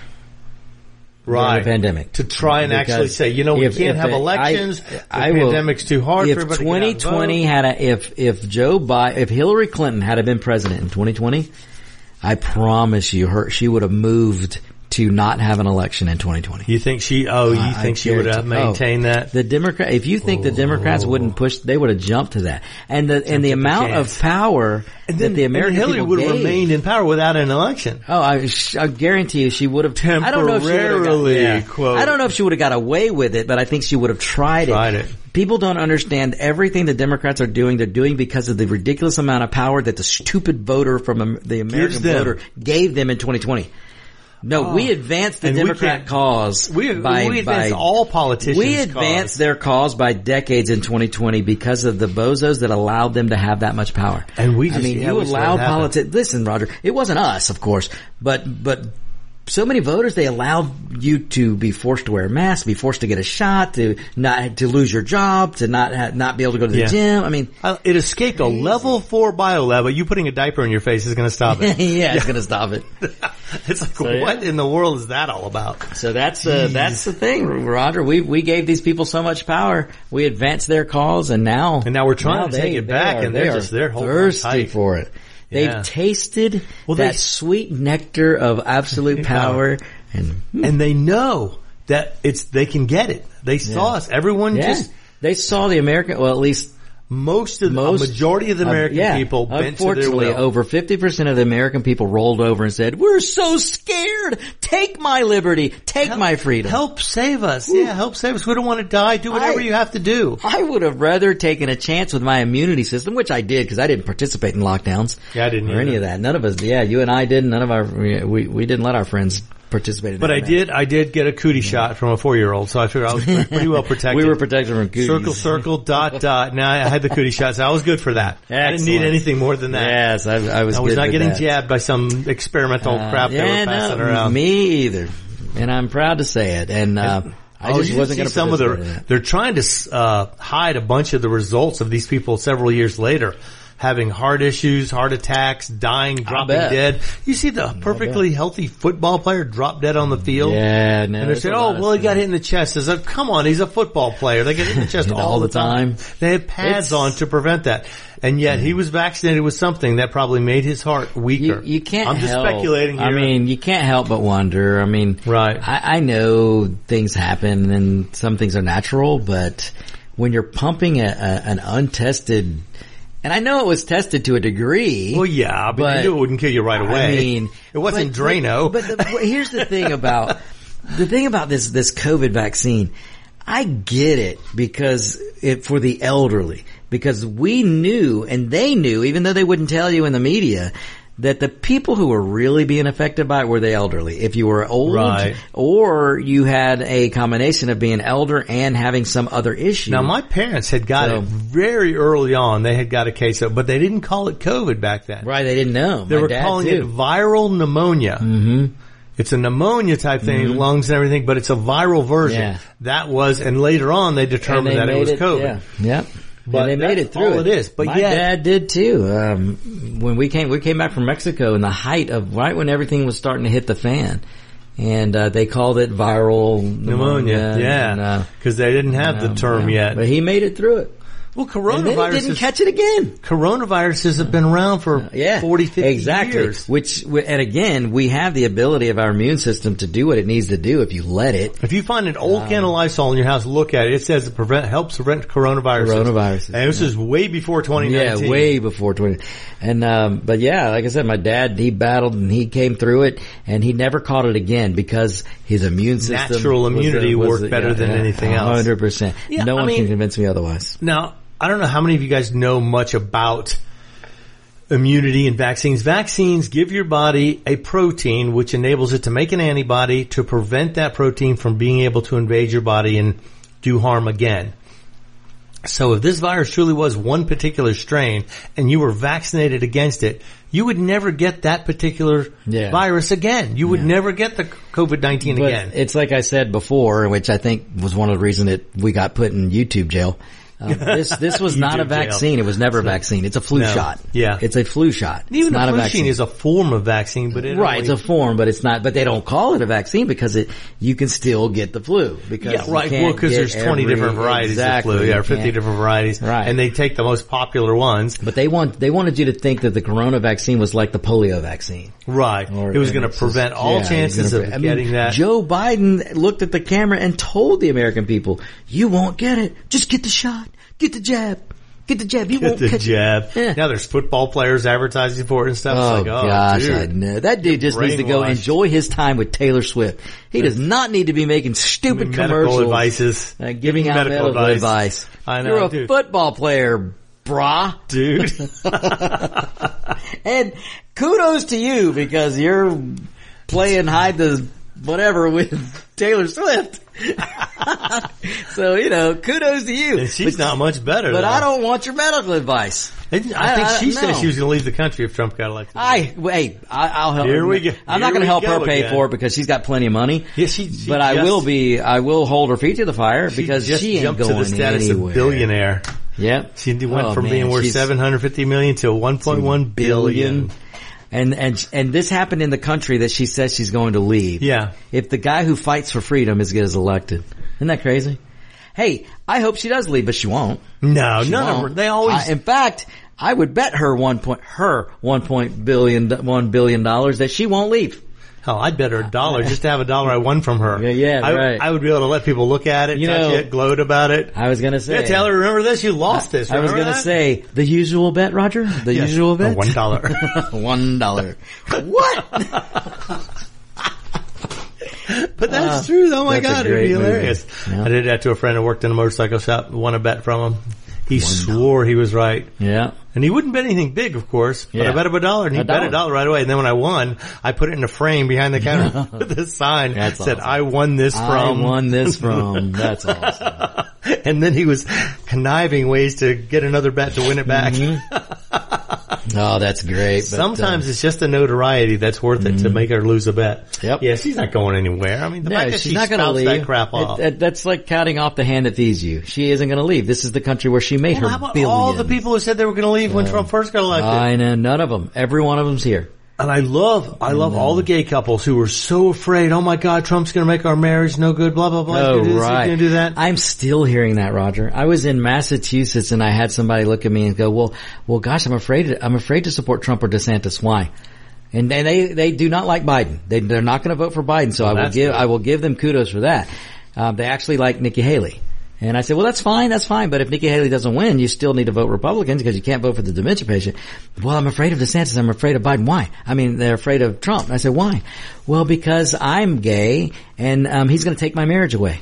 Right. the pandemic. To try and Because actually say, you know, we can't have it- elections. I, I the will- pandemic's too hard If for everybody to get out and 2020 vote. had a, if, if Joe Biden, if Hillary Clinton had been president in 2020, I promise you her, she would have moved to not have an election in 2020. You think she? Oh, you think I she would have oh, maintained oh, that? The Democrat, if you think the Democrats wouldn't push, they would have jumped to that. And the and the at the amount of power And then that the American Hillary would have remained in power without an election. Oh, I, I guarantee you, she would have. I don't know if she would have. Temporarily, Got, yeah. quote. I don't know if she would have got away with it, but I think she would have tried, Tried it. People don't understand everything the Democrats are doing. They're doing because of the ridiculous amount of power that the stupid voter from the American voter gave them in 2020. No, we oh. advanced the And Democrat can't- cause We, by we by advanced all politicians. we advanced cause. their cause by decades in 2020 because of the bozos that allowed them to have that much power. And we I just- mean, yeah, you we just let it allowed politics. Listen, Roger, it wasn't us, of course, but but so many voters they allowed you to be forced to wear a mask, be forced to get a shot, to not to lose your job, to not not be able to go to the Yeah. gym. I mean, Uh, It escaped a level four bio lab, but you putting a diaper in your face is going to stop it. yeah, it's gonna stop it. it's like, yeah. what in the world is that all about? So that's uh, that's the thing, Roger. We we gave these people so much power. We advanced their cause, and now And now we're trying to they- take it back, are- and they they're are just- they're thirsty for it. They've Yeah. tasted Well, they- that sweet nectar of absolute power, and hmm. And they know that it's they can get it. They saw Yeah. us. Everyone yeah, just they saw the American. Well, at least most of the most majority of the uh, American yeah. people bent to their Unfortunately, will. over fifty percent of the American people rolled over and said, "We're so scared. Take my liberty. Take my freedom." Help save us. Yeah, help save us. We don't want to die. Do whatever I- you have to do. I would have rather taken a chance with my immunity system, which I did because I didn't participate in lockdowns. Yeah, I didn't or any of that. None of us. Yeah, you and I didn't. None of our we we didn't let our friends But I match. did, I did get a cootie shot from a four-year-old, so I figured I was pretty well protected. We were protected from cooties. Circle, circle, dot, dot. Now I had the cootie shot, so I was good for that. I didn't need anything more than that. Yes, I, I was. I was not getting that. jabbed by some experimental Uh, crap they yeah, were passing no, around. Me either. And I'm proud to say it. And uh, I oh, just wasn't see going to some of the. They're trying to uh, hide a bunch of the results of these people several years later, having heart issues, heart attacks, dying, dropping dead. You see the perfectly healthy football player drop dead on the field. Yeah, no. And they there's said, "Oh, well, he got hit in the chest." I said, "Come on, he's a football player. They get hit in the chest all, All the the time. They had pads It's- on to prevent that, and yet he mm. was vaccinated with something that probably made his heart weaker. You, you can't. I'm just help. speculating. Here. I mean, you can't help but wonder. I mean, Right. I, I know things happen and some things are natural, but when you're pumping a, a, an untested, and I know it was tested to a degree. well, yeah, but, but- you knew it wouldn't kill you right away. I mean, it wasn't but- Drano. But, but the, but here's the thing about the thing about this this COVID vaccine. I get it because it for the elderly because we knew and they knew even though they wouldn't tell you in the media that the people who were really being affected by it were the elderly. If you were old Right. or you had a combination of being elder and having some other issue. Now, my parents had got So- it very early on. They had got a case of, but they didn't call it COVID back then. right, they didn't know. They My were dad calling too. it viral pneumonia. Mm-hmm. It's a pneumonia type thing, lungs and everything, but it's a viral version. Yeah. That was, and later on they determined they that it was COVID. Yeah. Yep. But and they made it through all it. is. But my yet- dad did too. Um, when we came, we came back from Mexico in the height of right when everything was starting to hit the fan, and uh, they called it viral Pneumonia, pneumonia. yeah, and, uh, because they didn't have the um, term yeah. yet. But he made it through it. Well, And then he coronavirus didn't is- catch it again. coronaviruses have been around for Yeah, 40, 50 exactly. years. Which, and again, we have the ability of our immune system to do what it needs to do if you let it. If you find an old can of Lysol in your house, look at it. It says it prevent, helps prevent coronaviruses. Coronaviruses, And this is way before 2019. Yeah, way before 20. And, um, but yeah, like I said, my dad, he battled and he came through it and he never caught it again because his immune system. Natural was, immunity was, worked better than anything else. 100%. Yeah, no I one mean- can convince me otherwise. Now, I don't know how many of you guys know much about immunity and vaccines. Vaccines give your body a protein which enables it to make an antibody to prevent that protein from being able to invade your body and do harm again. So if this virus truly was one particular strain and you were vaccinated against it, you would never get that particular Yeah. virus again. You would never get the COVID-19 But again. it's like I said before, which I think was one of the reasons that we got put in YouTube jail, Um, this this was not a jail. vaccine. It was never a vaccine. It's a flu No. shot. Yeah. it's a flu shot. Even it's not a flu vaccine. is a form of vaccine, but it right, it's a form, but it's not. But they don't call it a vaccine because it you can still get the flu because Yeah, right. Well, because there's 20 every- different varieties exactly, of flu. Yeah, or 50 different varieties. Right. And they take the most popular ones. But they want they wanted you to think that the corona vaccine was like the polio vaccine. Right. Or- it was going to prevent all yeah, chances of pre- I mean, getting that. Joe Biden looked at the camera and told the American people, "You won't get it. Just get the shot. Get the jab. Get the jab. You Get won't the catch jab. Yeah. Now there's football players advertising for it and stuff. Oh, it's like, oh, gosh, dude. I know. That dude just needs to go enjoy his time with Taylor Swift. He does not need to be making stupid Medical commercials, advices. uh, giving out medical, advice. I know, You're a dude. football player, brah. Dude. And kudos to you because you're playing hide the whatever with Taylor Swift. so, you know, kudos to you. and she's not much better. But though. I don't want your medical advice. I think I- she I- said no. she was going to leave the country if Trump got elected. I wait. I, I'll help. Here we go. I'm not going to help her pay again. for it because she's got plenty of money. Yeah, she- she but I will be. I will hold her feet to the fire because just she ain't jumped going to the status anywhere. of billionaire. Yep. She went Oh, from man, being worth she's 750 million to 1.1 billion. And and and this happened in the country that she says she's going to leave. Yeah. If the guy who fights for freedom is gets elected, isn't that crazy? Hey, I hope she does leave, but she won't. No, She none won't. them. They always. I- in fact, I would bet her one point her one point billion one billion dollars that she won't leave. Hell, I'd bet her a dollar just to have a dollar I won from her. Yeah, yeah, I, right. I would be able to let people look at it, You touch know- it, gloat about it. I was gonna say. Yeah, Taylor, remember this? You lost this. I was gonna that? say the usual bet, Roger. The Yes. usual Oh, bet. one dollar. one dollar. what? But that's Uh, true. Oh my God, it'd great be hilarious. Yeah. I did that to a friend who worked in a motorcycle shop. Won a bet from him. He swore he was right. Yeah. And he wouldn't bet anything big, of course. But Yeah. I bet him a dollar, and he A bet dollar. a dollar right away. And then when I won, I put it in a frame behind the counter with a sign that That's said, awesome. "I won this from. I won this from. That's awesome. and then he was conniving ways to get another bet to win it back. Mm-hmm. Oh, that's great. But, Sometimes uh, it's just the notoriety that's worth it to make her lose a bet. Yep. Yeah, she's not going anywhere. I mean, the no, fact that she's she not going to leave. that crap It- off—that's like counting off the hand that feeds you. She isn't going to leave. This is the country where she made Well, her how about billions. all the people who said they were going to leave when Trump first got elected? I know none of them. Every one of them's here. And I love, I love all the gay couples who were so afraid. Oh my God, Trump's going to make our marriage no good. Blah blah blah. He's Oh, gonna he's right. going to do that. I'm still hearing that, Roger. I was in Massachusetts and I had somebody look at me and go, well, well, gosh, I'm afraid, I'm afraid to support Trump or DeSantis. Why? And, and they, they do not like Biden. They, they're not going to vote for Biden. So I will give, good. I will give them kudos for that. Um, they actually like Nikki Haley. And I said, well, that's fine, that's fine. But if Nikki Haley doesn't win, you still need to vote Republicans because you can't vote for the dementia patient. Well, I'm afraid of DeSantis. I'm afraid of Biden. Why? I mean, they're afraid of Trump. And I said, why? Well, because I'm gay and, um, he's going to take my marriage away.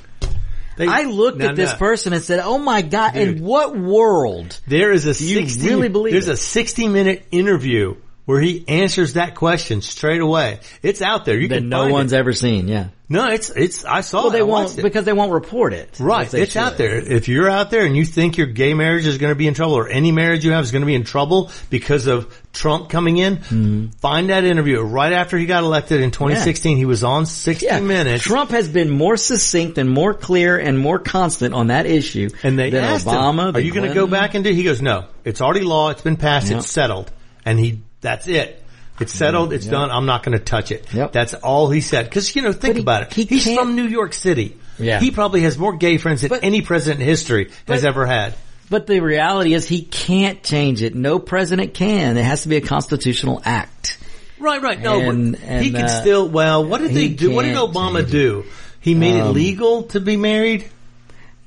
They- I looked No, at this no. person and said, "Oh my god! Dude. In what world?" There is a you 60, really believe there's it? a 60 minute interview where he answers that question straight away. It's out there. You That can no one's it. ever seen. Yeah. No, it's, it's, I saw Well, it. they won't because they won't report it. Right. It's out there. If you're out there and you think your gay marriage is going to be in trouble or any marriage you have is going to be in trouble because of Trump coming in, Mm-hmm. find that interview right after he got elected in 2016. He was on 60 Yeah. minutes. Trump has been more succinct and more clear and more constant on that issue and they than asked Obama. him, are you going to go back and do, he goes, no, it's already law. It's been passed. Yep. It's settled. And he, that's it. It's settled. It's done. I'm not going to touch it. Yep. That's all he said. Cause you know, think he- about it. he He's can't- from New York City. Yeah. He probably has more gay friends than But- any president in history has ever had. But the reality is he can't change it. No president can. It has to be a constitutional act. Right, right. No, And- but and, he could uh, still. Well, what did they do? What did Obama do? He made it Um, legal to be married.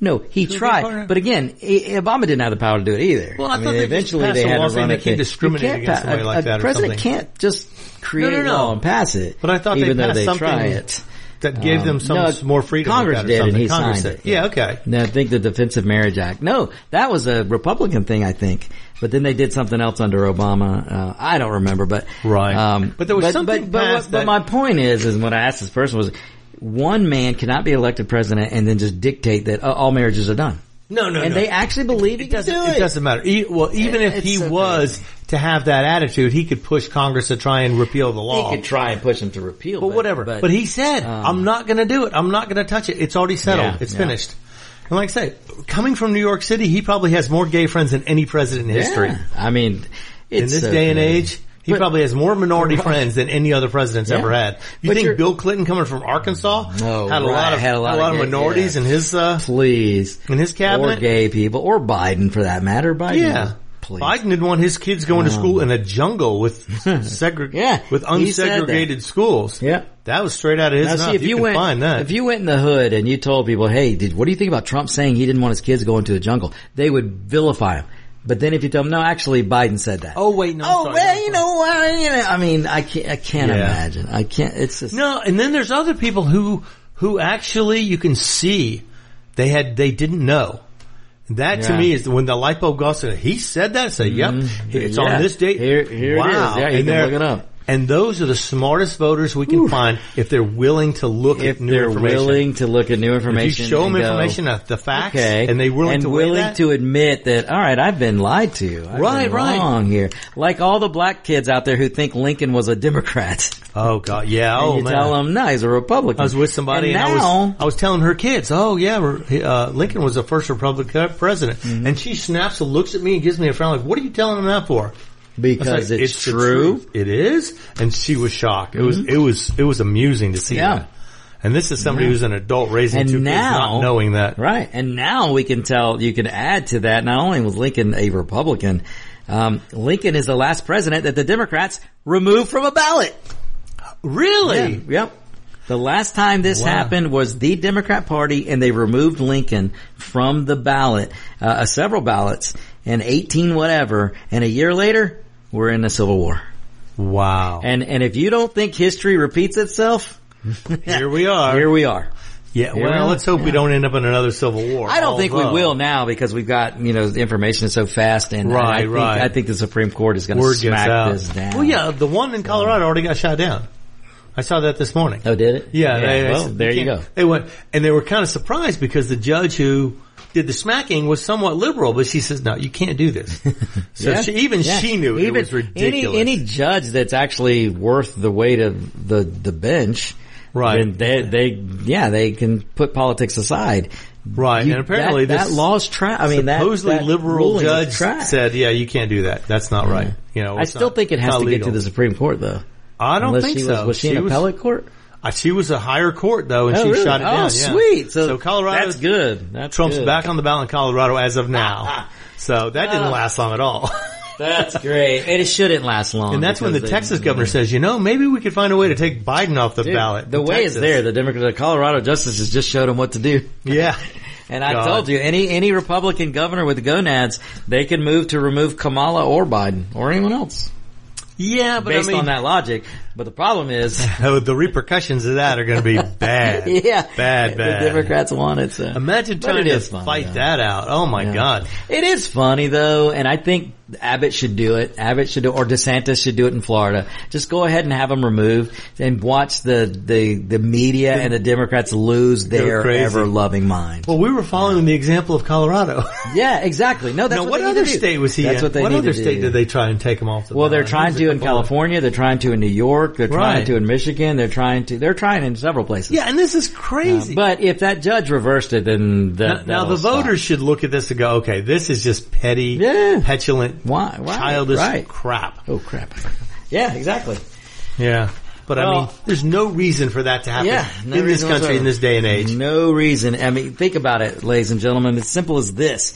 No, he tried, but again, Obama didn't have the power to do it either. Well, I mean, thought they eventually they a had saying run they it. discriminate against somebody a, like a that or president can't just create no, a no. law and pass it. But I thought they even though passed they something try it. That gave them Um, some no, more freedom. Congress did, and something. he Congress signed it. Yeah, okay. No, I think the Defense of Marriage Act. No, that was a Republican thing, I think. But then they did something else under Obama. Uh, I don't remember, but Right. Um, But there was something But, but, what- but my point is, is when I asked this person was, one man cannot be elected president and then just dictate that uh, all marriages are done. No, no, and no. they actually believe he It doesn't, do it it. doesn't matter. E- well, even if It's he so was to have that attitude, he could push Congress to try and repeal the law. He could try and push him to repeal, But whatever. But, But, he said, um, "I'm not going to do it. I'm not going to touch it. It's already settled. Yeah, it's yeah. finished." And like I say, coming from New York City, he probably has more gay friends than any president in history. I mean, In this so day and age, he But- probably has more minority friends than any other president's Yeah. ever had. You But think Bill Clinton coming from Arkansas Oh, had a right. lot of Had a lot a lot of gay- minorities yeah. in his uh, please, in his cabinet or gay people, or Biden for that matter. Biden, Yeah. please. Biden didn't want his kids going to school in a jungle with segre- Yeah, with he said that. unsegregated schools. Yeah. That was straight out of his Now, mouth. see, if you, can went, find that. if you went in the hood and you told people, "Hey, did, what do you think about Trump saying he didn't want his kids going to a jungle?" They would vilify him. But then if you tell them, "No, actually, Biden said that." oh wait, no. Oh sorry. well, you know what? You know, I mean, I can't. I can't Yeah. imagine. I can't. It's just No, and then there's other people who who actually you can see they had they didn't know. That to me is when the light bulb goes off. He said that. Say, yep, mm-hmm. it's Yeah. on this date. Here- here it is. Yeah, you and can look it up. And those are the smartest voters we can find if they're willing to look if at new they're information. willing to look at new if you show them and go, information, uh, the facts, okay, and they willing and to willing that, to admit that. All right, I've been lied to. I've Right, been right. Wrong here, like all the black kids out there who think Lincoln was a Democrat. Oh god, yeah. And oh you man. tell them, no, he's a Republican. I was with somebody and, and, I was now, I was telling her kids, oh yeah, uh, Lincoln was the first Republican president, Mm-hmm. and she snaps and looks at me and gives me a frown like, what are you telling them that for? Because said, it's, the true. It is, and she was shocked. It was it was it was amusing to see Yeah. that. And this is somebody who's an adult raising And two now- kids, not knowing that. Right. And now we can tell, you can add to that, not only was Lincoln a Republican, um, Lincoln is the last president that the Democrats removed from a ballot. Really? Yep. The last time this Wow. happened was the Democrat Party, and they removed Lincoln from the ballot, uh, uh, several ballots, and 18 whatever, and a year later, we're in a Civil War. Wow. And, and if you don't think history repeats itself, here we are. here we are. yeah. Well, let's hope we don't end up in another civil war. I don't think we will now because we've got, you know, the information is so fast and Right, I think, right. I think the Supreme Court is going to smack this down. Well, yeah, the one in Colorado already got shot down. I saw that this morning. Oh, did it? Yeah, they, well, there you go. They went, and they were kind of surprised because the judge who did the smacking was somewhat liberal, but she says, "No, you can't do this." So Yeah. she, even Yeah. she knew it was ridiculous. Any, any judge that's actually worth the weight of the, the bench, Right. And they, they, yeah, they can put politics aside. right, You- and apparently that, this that law's trash. I mean, that supposedly that liberal judge said, "Yeah, you can't do that. That's not right." You know, I still not- think it has to get to the Supreme Court though. I don't Unless think she so. was, was she, an appellate court? Uh, she was a higher court though, and Oh, she really? shot it oh, down. yeah. sweet. So, Colorado, that's good. That's Trump's good. back on the ballot in Colorado as of now. so that didn't Ah. last long at all. That's great. And it shouldn't last long. And that's when the they- Texas governor says, you know, maybe we could find a way to take Biden off the Dude, ballot. The way is there. The Democrat, the Colorado justices just showed them what to do. Yeah. And I God. told you, any any Republican governor with gonads, they can move to remove Kamala or Biden or anyone else Yeah, but based I mean, on that logic. But the problem is, oh, the repercussions of that are going to be bad. yeah, Bad, bad. The Democrats want it. So. Imagine But trying it to is fight though. that out. Oh my Yeah. God. It is funny though, and I think Abbott should do it. Abbott should do, or DeSantis should do it in Florida. Just go ahead and have them removed and watch the the the media and the Democrats lose their ever loving mind. Well, we were following the example of Colorado. Yeah, exactly. No, that's now, what, what other state was he That's in? what they what need other to state do. did they try and take him off the Well, they're trying to in before? California. They're trying to in New York. They're trying Right. to in Michigan. They're trying to. They're trying in several places. Yeah, and this is crazy. Uh, but if that judge reversed it, then that, now, now the stop. voters should look at this and go, okay, this is just petty, Yeah. petulant, Why? Why? childish Right. crap. Oh crap! Yeah, exactly. Yeah. But I mean, there's no reason for that to happen Yeah, no in this country whatsoever. in this day and age. No reason. I mean, think about it, ladies and gentlemen. It's simple as this.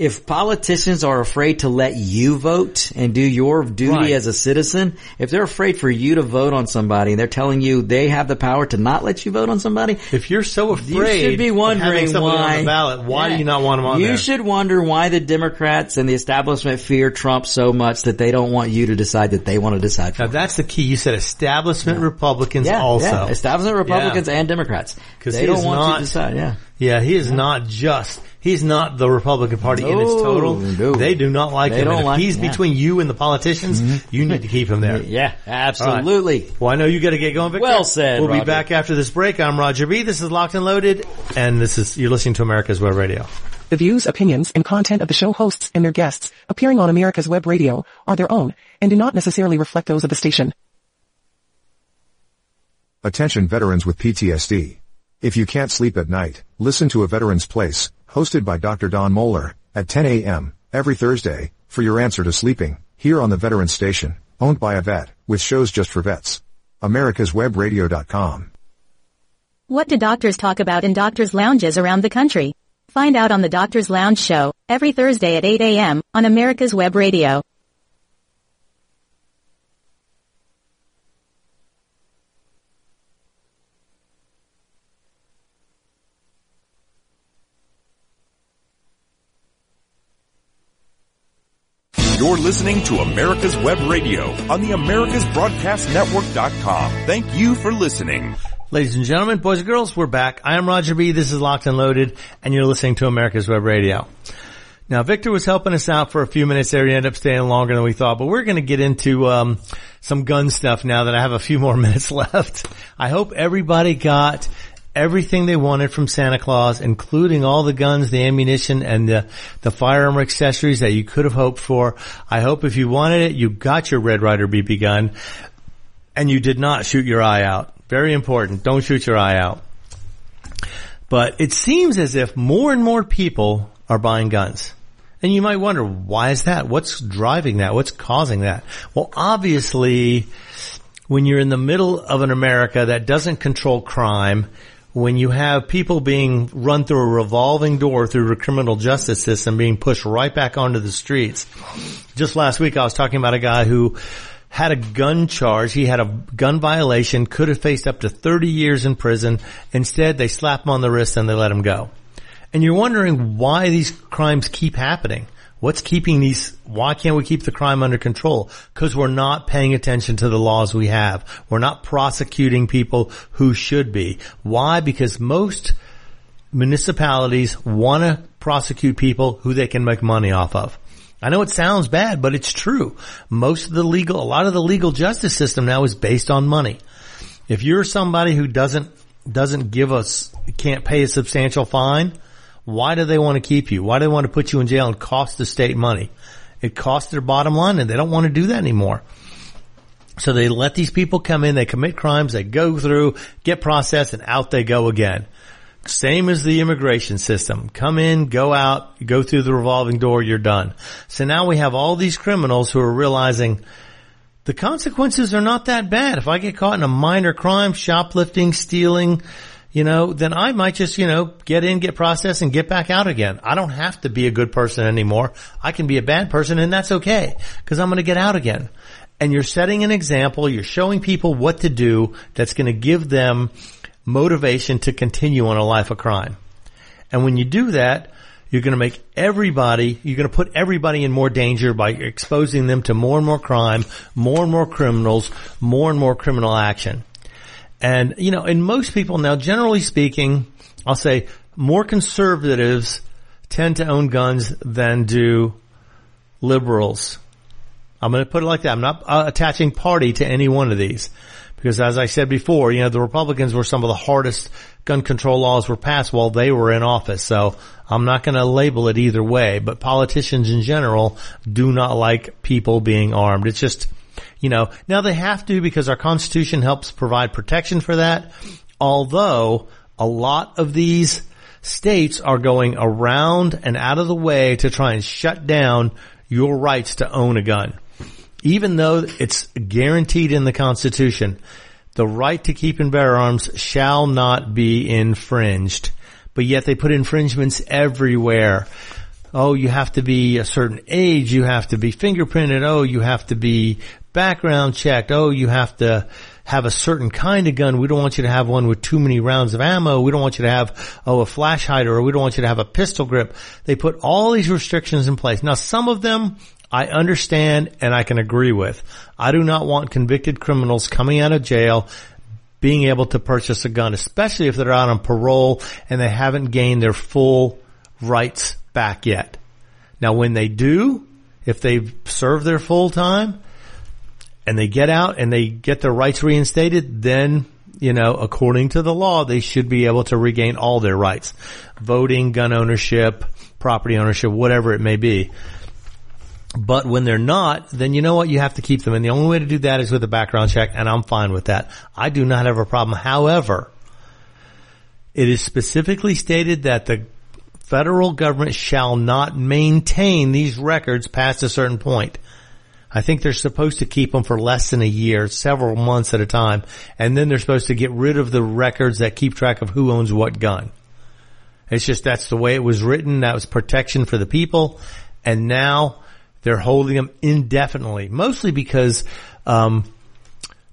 If politicians are afraid to let you vote and do your duty Right. as a citizen, if they're afraid for you to vote on somebody and they're telling you they have the power to not let you vote on somebody, If you're so afraid, you should be wondering why on the ballot, why Yeah. do you not want them on you there? should wonder why the Democrats and the establishment fear Trump so much that they don't want you to decide that they want to decide for Now them. that's the key. You said establishment Republicans also. yeah. establishment Republicans Yeah. and Democrats. 'Cause they don't want not- you to decide. Yeah. Yeah, he is not just. He's not the Republican Party in its total. no. They do not like They him. don't and if like- he's yeah. Mm-hmm. between you and the politicians, you need to keep him there. Yeah, absolutely. Well, I know you got to get going, Victor. Well said, We'll be back after this break. I'm Roger B. This is Locked and Loaded, and this is you're listening to America's Web Radio. The views, opinions, and content of the show hosts and their guests appearing on America's Web Radio are their own and do not necessarily reflect those of the station. Attention veterans with PTSD. If you can't sleep at night, listen to A Veteran's Place, hosted by Dr. Don Moeller, at 10 a.m. every Thursday, for your answer to sleeping, here on the Veteran Station, owned by a vet, with shows just for vets. AmericasWebRadio.com. What do doctors talk about in doctors' lounges around the country? Find out on the Doctor's Lounge Show, every Thursday at 8 a.m., on America's Web Radio. You're listening to America's Web Radio on the AmericasBroadcastNetwork.com. Thank you for listening. Ladies and gentlemen, boys and girls, we're back. I am Roger B. This is Locked and Loaded, and you're listening to America's Web Radio. Now, Victor was helping us out for a few minutes there. He ended up staying longer than we thought, but we're going to get into um, some gun stuff now that I have a few more minutes left. I hope everybody got everything they wanted from Santa Claus, including all the guns, the ammunition, and the, the firearm accessories that you could have hoped for. I hope if you wanted it, you got your Red Ryder BB gun, and you did not shoot your eye out. Very important. Don't shoot your eye out. But it seems as if more and more people are buying guns. And you might wonder, why is that? What's driving that? What's causing that? Well, obviously, when you're in the middle of an America that doesn't control crime, when you have people being run through a revolving door through the criminal justice system being pushed right back onto the streets. Just last week I was talking about a guy who had a gun charge. He had a gun violation, could have faced up to 30 years in prison. Instead, they slap him on the wrist and they let him go. And you're wondering why these crimes keep happening. What's keeping these, why can't we keep the crime under control? Cause we're not paying attention to the laws we have. We're not prosecuting people who should be. Why? Because most municipalities want to prosecute people who they can make money off of. I know it sounds bad, but it's true. Most of the legal, a lot of the legal justice system now is based on money. If you're somebody who doesn't, doesn't give us, can't pay a substantial fine, why do they want to keep you? Why do they want to put you in jail and cost the state money? It costs their bottom line and they don't want to do that anymore. So they let these people come in, they commit crimes, they go through, get processed, and out they go again. Same as the immigration system. Come in, go out, go through the revolving door, you're done. So now we have all these criminals who are realizing the consequences are not that bad. If I get caught in a minor crime, shoplifting, stealing, you know, then I might just, you know, get in, get processed and get back out again. I don't have to be a good person anymore. I can be a bad person and that's okay because I'm going to get out again. And you're setting an example. You're showing people what to do that's going to give them motivation to continue on a life of crime. And when you do that, you're going to make everybody, you're going to put everybody in more danger by exposing them to more and more crime, more and more criminals, more and more criminal action. And, you know, and most people now, generally speaking, I'll say more conservatives tend to own guns than do liberals. I'm going to put it like that. I'm not uh, attaching party to any one of these. Because as I said before, you know, the Republicans were some of the hardest gun control laws were passed while they were in office. So I'm not going to label it either way, but politicians in general do not like people being armed. It's just, you know, now they have to because our constitution helps provide protection for that. Although a lot of these states are going around and out of the way to try and shut down your rights to own a gun even though it's guaranteed in the Constitution, the right to keep and bear arms shall not be infringed. But yet they put infringements everywhere. Oh, you have to be a certain age. You have to be fingerprinted. Oh, you have to be background checked. Oh, you have to have a certain kind of gun. We don't want you to have one with too many rounds of ammo. We don't want you to have, oh, a flash hider or we don't want you to have a pistol grip. They put all these restrictions in place. Now, some of them I understand and I can agree with. I do not want convicted criminals coming out of jail being able to purchase a gun, especially if they're out on parole and they haven't gained their full rights back yet. Now when they do, if they've served their full time and they get out and they get their rights reinstated, then you know, according to the law, they should be able to regain all their rights. Voting, gun ownership, property ownership, whatever it may be. But when they're not, then you know what? You have to keep them. And the only way to do that is with a background check, and I'm fine with that. I do not have a problem. However, it is specifically stated that the federal government shall not maintain these records past a certain point. I think they're supposed to keep them for less than a year, several months at a time, and then they're supposed to get rid of the records that keep track of who owns what gun. It's just that's the way it was written. That was protection for the people, and now they're holding them indefinitely, mostly because um,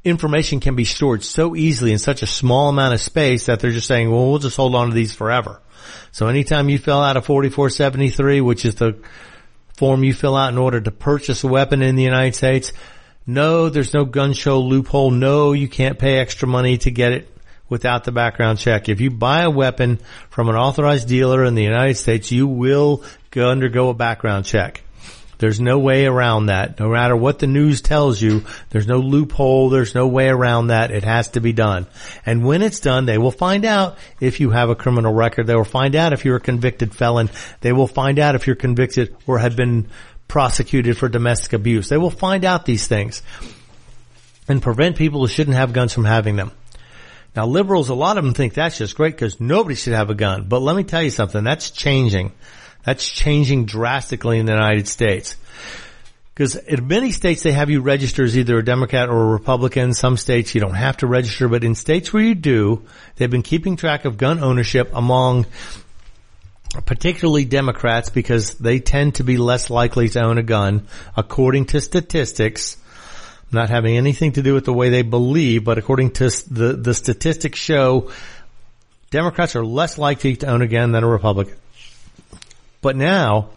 information can be stored so easily in such a small amount of space that they're just saying, "Well, we'll just hold on to these forever." So anytime you fill out a 4473, which is the form you fill out in order to purchase a weapon in the United States. No, there's no gun show loophole. No, you can't pay extra money to get it without the background check. If you buy a weapon from an authorized dealer in the United States, you will undergo a background check. There's no way around that. No matter what the news tells you, there's no loophole. There's no way around that. It has to be done. And when it's done, they will find out if you have a criminal record. They will find out if you're a convicted felon. They will find out if you're convicted or have been prosecuted for domestic abuse. They will find out these things and prevent people who shouldn't have guns from having them. Now liberals, a lot of them think that's just great because nobody should have a gun. But let me tell you something, that's changing. That's changing drastically in the United States. Because in many states they have you register as either a Democrat or a Republican. Some states you don't have to register, but in states where you do, they've been keeping track of gun ownership among particularly Democrats because they tend to be less likely to own a gun according to statistics. Not having anything to do with the way they believe, but according to the, the statistics show, Democrats are less likely to own a gun than a Republican. But now,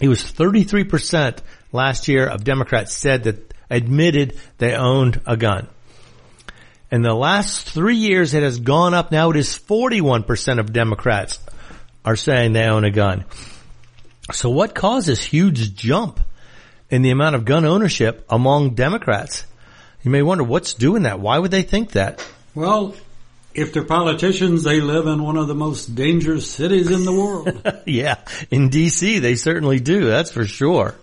it was 33% last year of Democrats said that admitted they owned a gun. In the last three years, it has gone up. Now it is 41% of Democrats are saying they own a gun. So what caused this huge jump in the amount of gun ownership among Democrats? You may wonder what's doing that. Why would they think that? Well, if they're politicians, they live in one of the most dangerous cities in the world. yeah, in DC, they certainly do. That's for sure.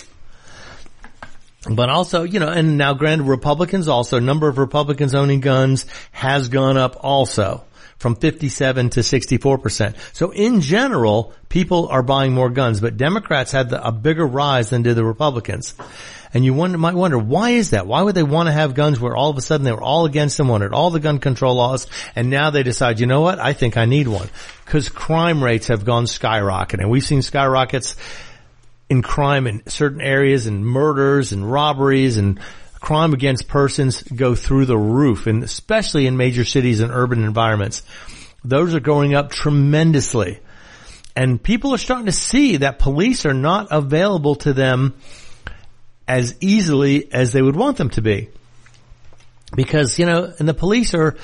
But also, you know, and now granted, Republicans also, number of Republicans owning guns has gone up also from 57 to 64%. So in general, people are buying more guns, but Democrats had the, a bigger rise than did the Republicans. And you wonder, might wonder, why is that? Why would they want to have guns where all of a sudden they were all against them, wanted all the gun control laws, and now they decide, you know what, I think I need one. Cause crime rates have gone skyrocketing. We've seen skyrockets in crime in certain areas and murders and robberies and crime against persons go through the roof and especially in major cities and urban environments. Those are going up tremendously. And people are starting to see that police are not available to them as easily as they would want them to be. Because, you know, and the police are,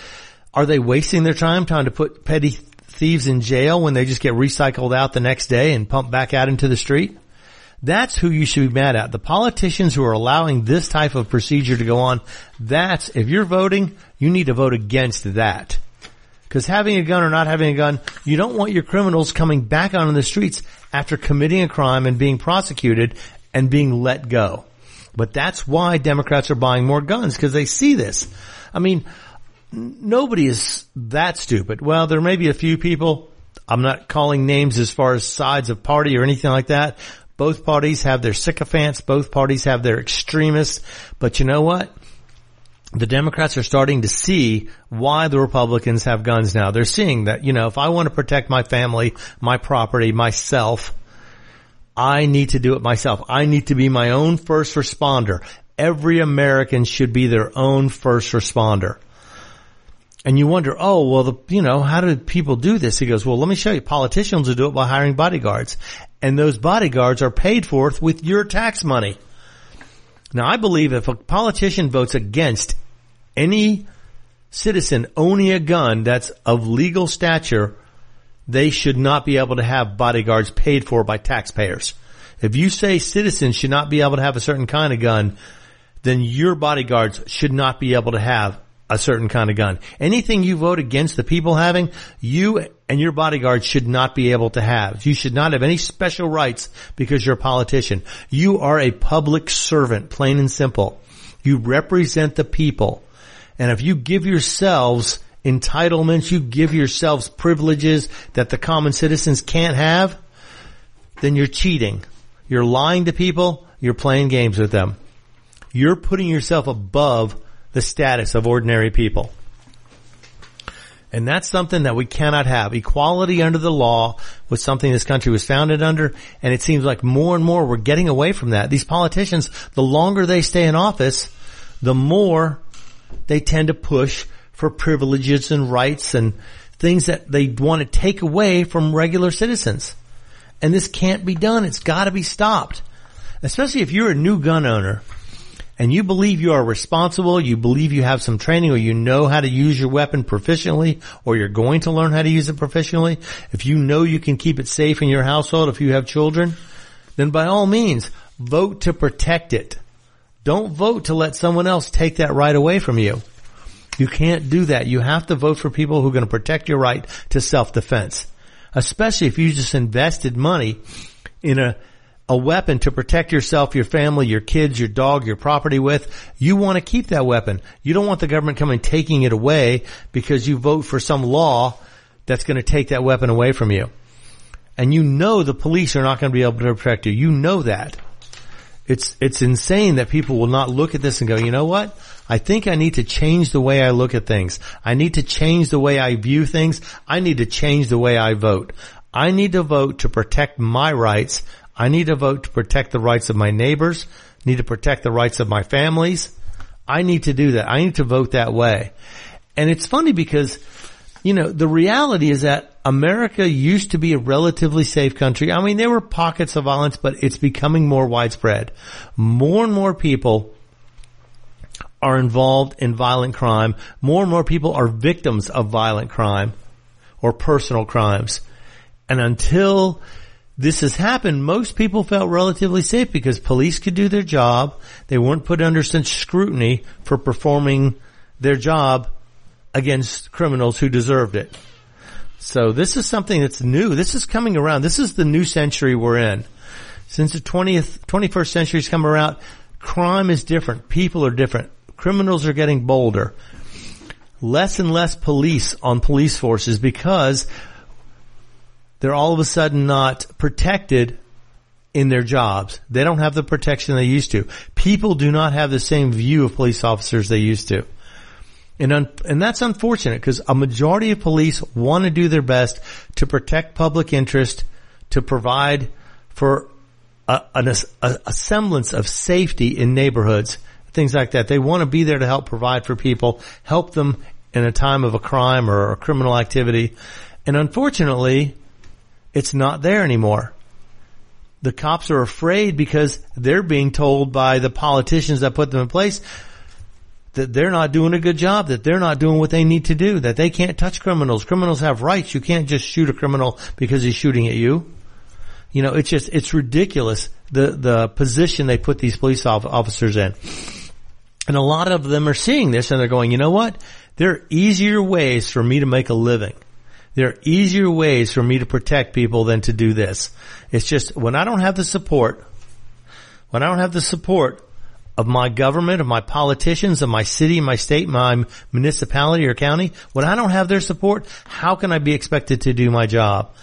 are they wasting their time trying to put petty thieves in jail when they just get recycled out the next day and pumped back out into the street? That's who you should be mad at. The politicians who are allowing this type of procedure to go on, that's, if you're voting, you need to vote against that. Cause having a gun or not having a gun, you don't want your criminals coming back out on the streets after committing a crime and being prosecuted and being let go. But that's why Democrats are buying more guns because they see this. I mean, nobody is that stupid. Well, there may be a few people. I'm not calling names as far as sides of party or anything like that. Both parties have their sycophants. Both parties have their extremists. But you know what? The Democrats are starting to see why the Republicans have guns now. They're seeing that, you know, if I want to protect my family, my property, myself, I need to do it myself. I need to be my own first responder. Every American should be their own first responder. And you wonder, oh, well, the, you know, how did people do this? He goes, well, let me show you. Politicians will do it by hiring bodyguards. And those bodyguards are paid for with your tax money. Now, I believe if a politician votes against any citizen owning a gun that's of legal stature, they should not be able to have bodyguards paid for by taxpayers. If you say citizens should not be able to have a certain kind of gun, then your bodyguards should not be able to have a certain kind of gun. Anything you vote against the people having, you and your bodyguards should not be able to have. You should not have any special rights because you're a politician. You are a public servant, plain and simple. You represent the people. And if you give yourselves entitlements, you give yourselves privileges that the common citizens can't have, then you're cheating. You're lying to people. You're playing games with them. You're putting yourself above the status of ordinary people. And that's something that we cannot have. Equality under the law was something this country was founded under, and it seems like more and more we're getting away from that. These politicians, the longer they stay in office, the more they tend to push for privileges and rights and things that they want to take away from regular citizens. And this can't be done. It's got to be stopped. Especially if you're a new gun owner and you believe you are responsible, you believe you have some training or you know how to use your weapon proficiently or you're going to learn how to use it proficiently, if you know you can keep it safe in your household if you have children, then by all means, vote to protect it. Don't vote to let someone else take that right away from you. You can't do that. You have to vote for people who are going to protect your right to self-defense. Especially if you just invested money in a a weapon to protect yourself, your family, your kids, your dog, your property with, you want to keep that weapon. You don't want the government coming taking it away because you vote for some law that's going to take that weapon away from you. And you know the police are not going to be able to protect you. You know that. It's, it's insane that people will not look at this and go, you know what? I think I need to change the way I look at things. I need to change the way I view things. I need to change the way I vote. I need to vote to protect my rights I need to vote to protect the rights of my neighbors, need to protect the rights of my families. I need to do that. I need to vote that way. And it's funny because, you know, the reality is that America used to be a relatively safe country. I mean, there were pockets of violence, but it's becoming more widespread. More and more people are involved in violent crime. More and more people are victims of violent crime or personal crimes. And until this has happened, most people felt relatively safe because police could do their job. They weren't put under such scrutiny for performing their job against criminals who deserved it. So this is something that's new. This is coming around. This is the new century we're in. Since the 20th, 21st century's come around, crime is different. People are different. Criminals are getting bolder. Less and less police on police forces because they're all of a sudden not protected in their jobs. They don't have the protection they used to. People do not have the same view of police officers they used to. And, un- and that's unfortunate because a majority of police want to do their best to protect public interest, to provide for a, a, a semblance of safety in neighborhoods, things like that. They want to be there to help provide for people, help them in a time of a crime or a criminal activity. And unfortunately, it's not there anymore. The cops are afraid because they're being told by the politicians that put them in place that they're not doing a good job, that they're not doing what they need to do, that they can't touch criminals. Criminals have rights. You can't just shoot a criminal because he's shooting at you. You know, it's just, it's ridiculous the, the position they put these police officers in. And a lot of them are seeing this and they're going, you know what? There are easier ways for me to make a living. There are easier ways for me to protect people than to do this. It's just when I don't have the support, when I don't have the support of my government, of my politicians, of my city, my state, my municipality or county, when I don't have their support, how can I be expected to do my job?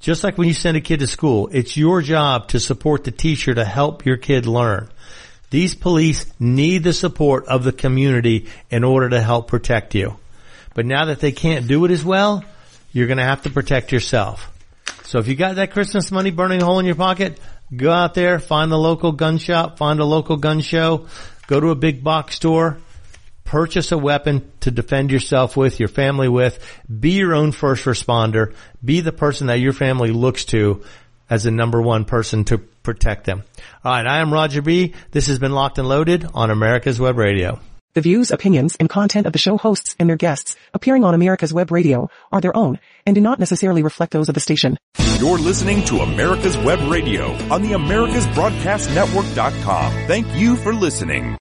Just like when you send a kid to school, it's your job to support the teacher to help your kid learn. These police need the support of the community in order to help protect you. But now that they can't do it as well, you're going to have to protect yourself. So if you got that Christmas money burning a hole in your pocket, go out there, find the local gun shop, find a local gun show, go to a big box store, purchase a weapon to defend yourself with, your family with, be your own first responder, be the person that your family looks to as the number one person to protect them. Alright, I am Roger B. This has been Locked and Loaded on America's Web Radio. The views, opinions, and content of the show hosts and their guests appearing on America's Web Radio are their own and do not necessarily reflect those of the station. You're listening to America's Web Radio on the AmericasBroadcastNetwork.com. Thank you for listening.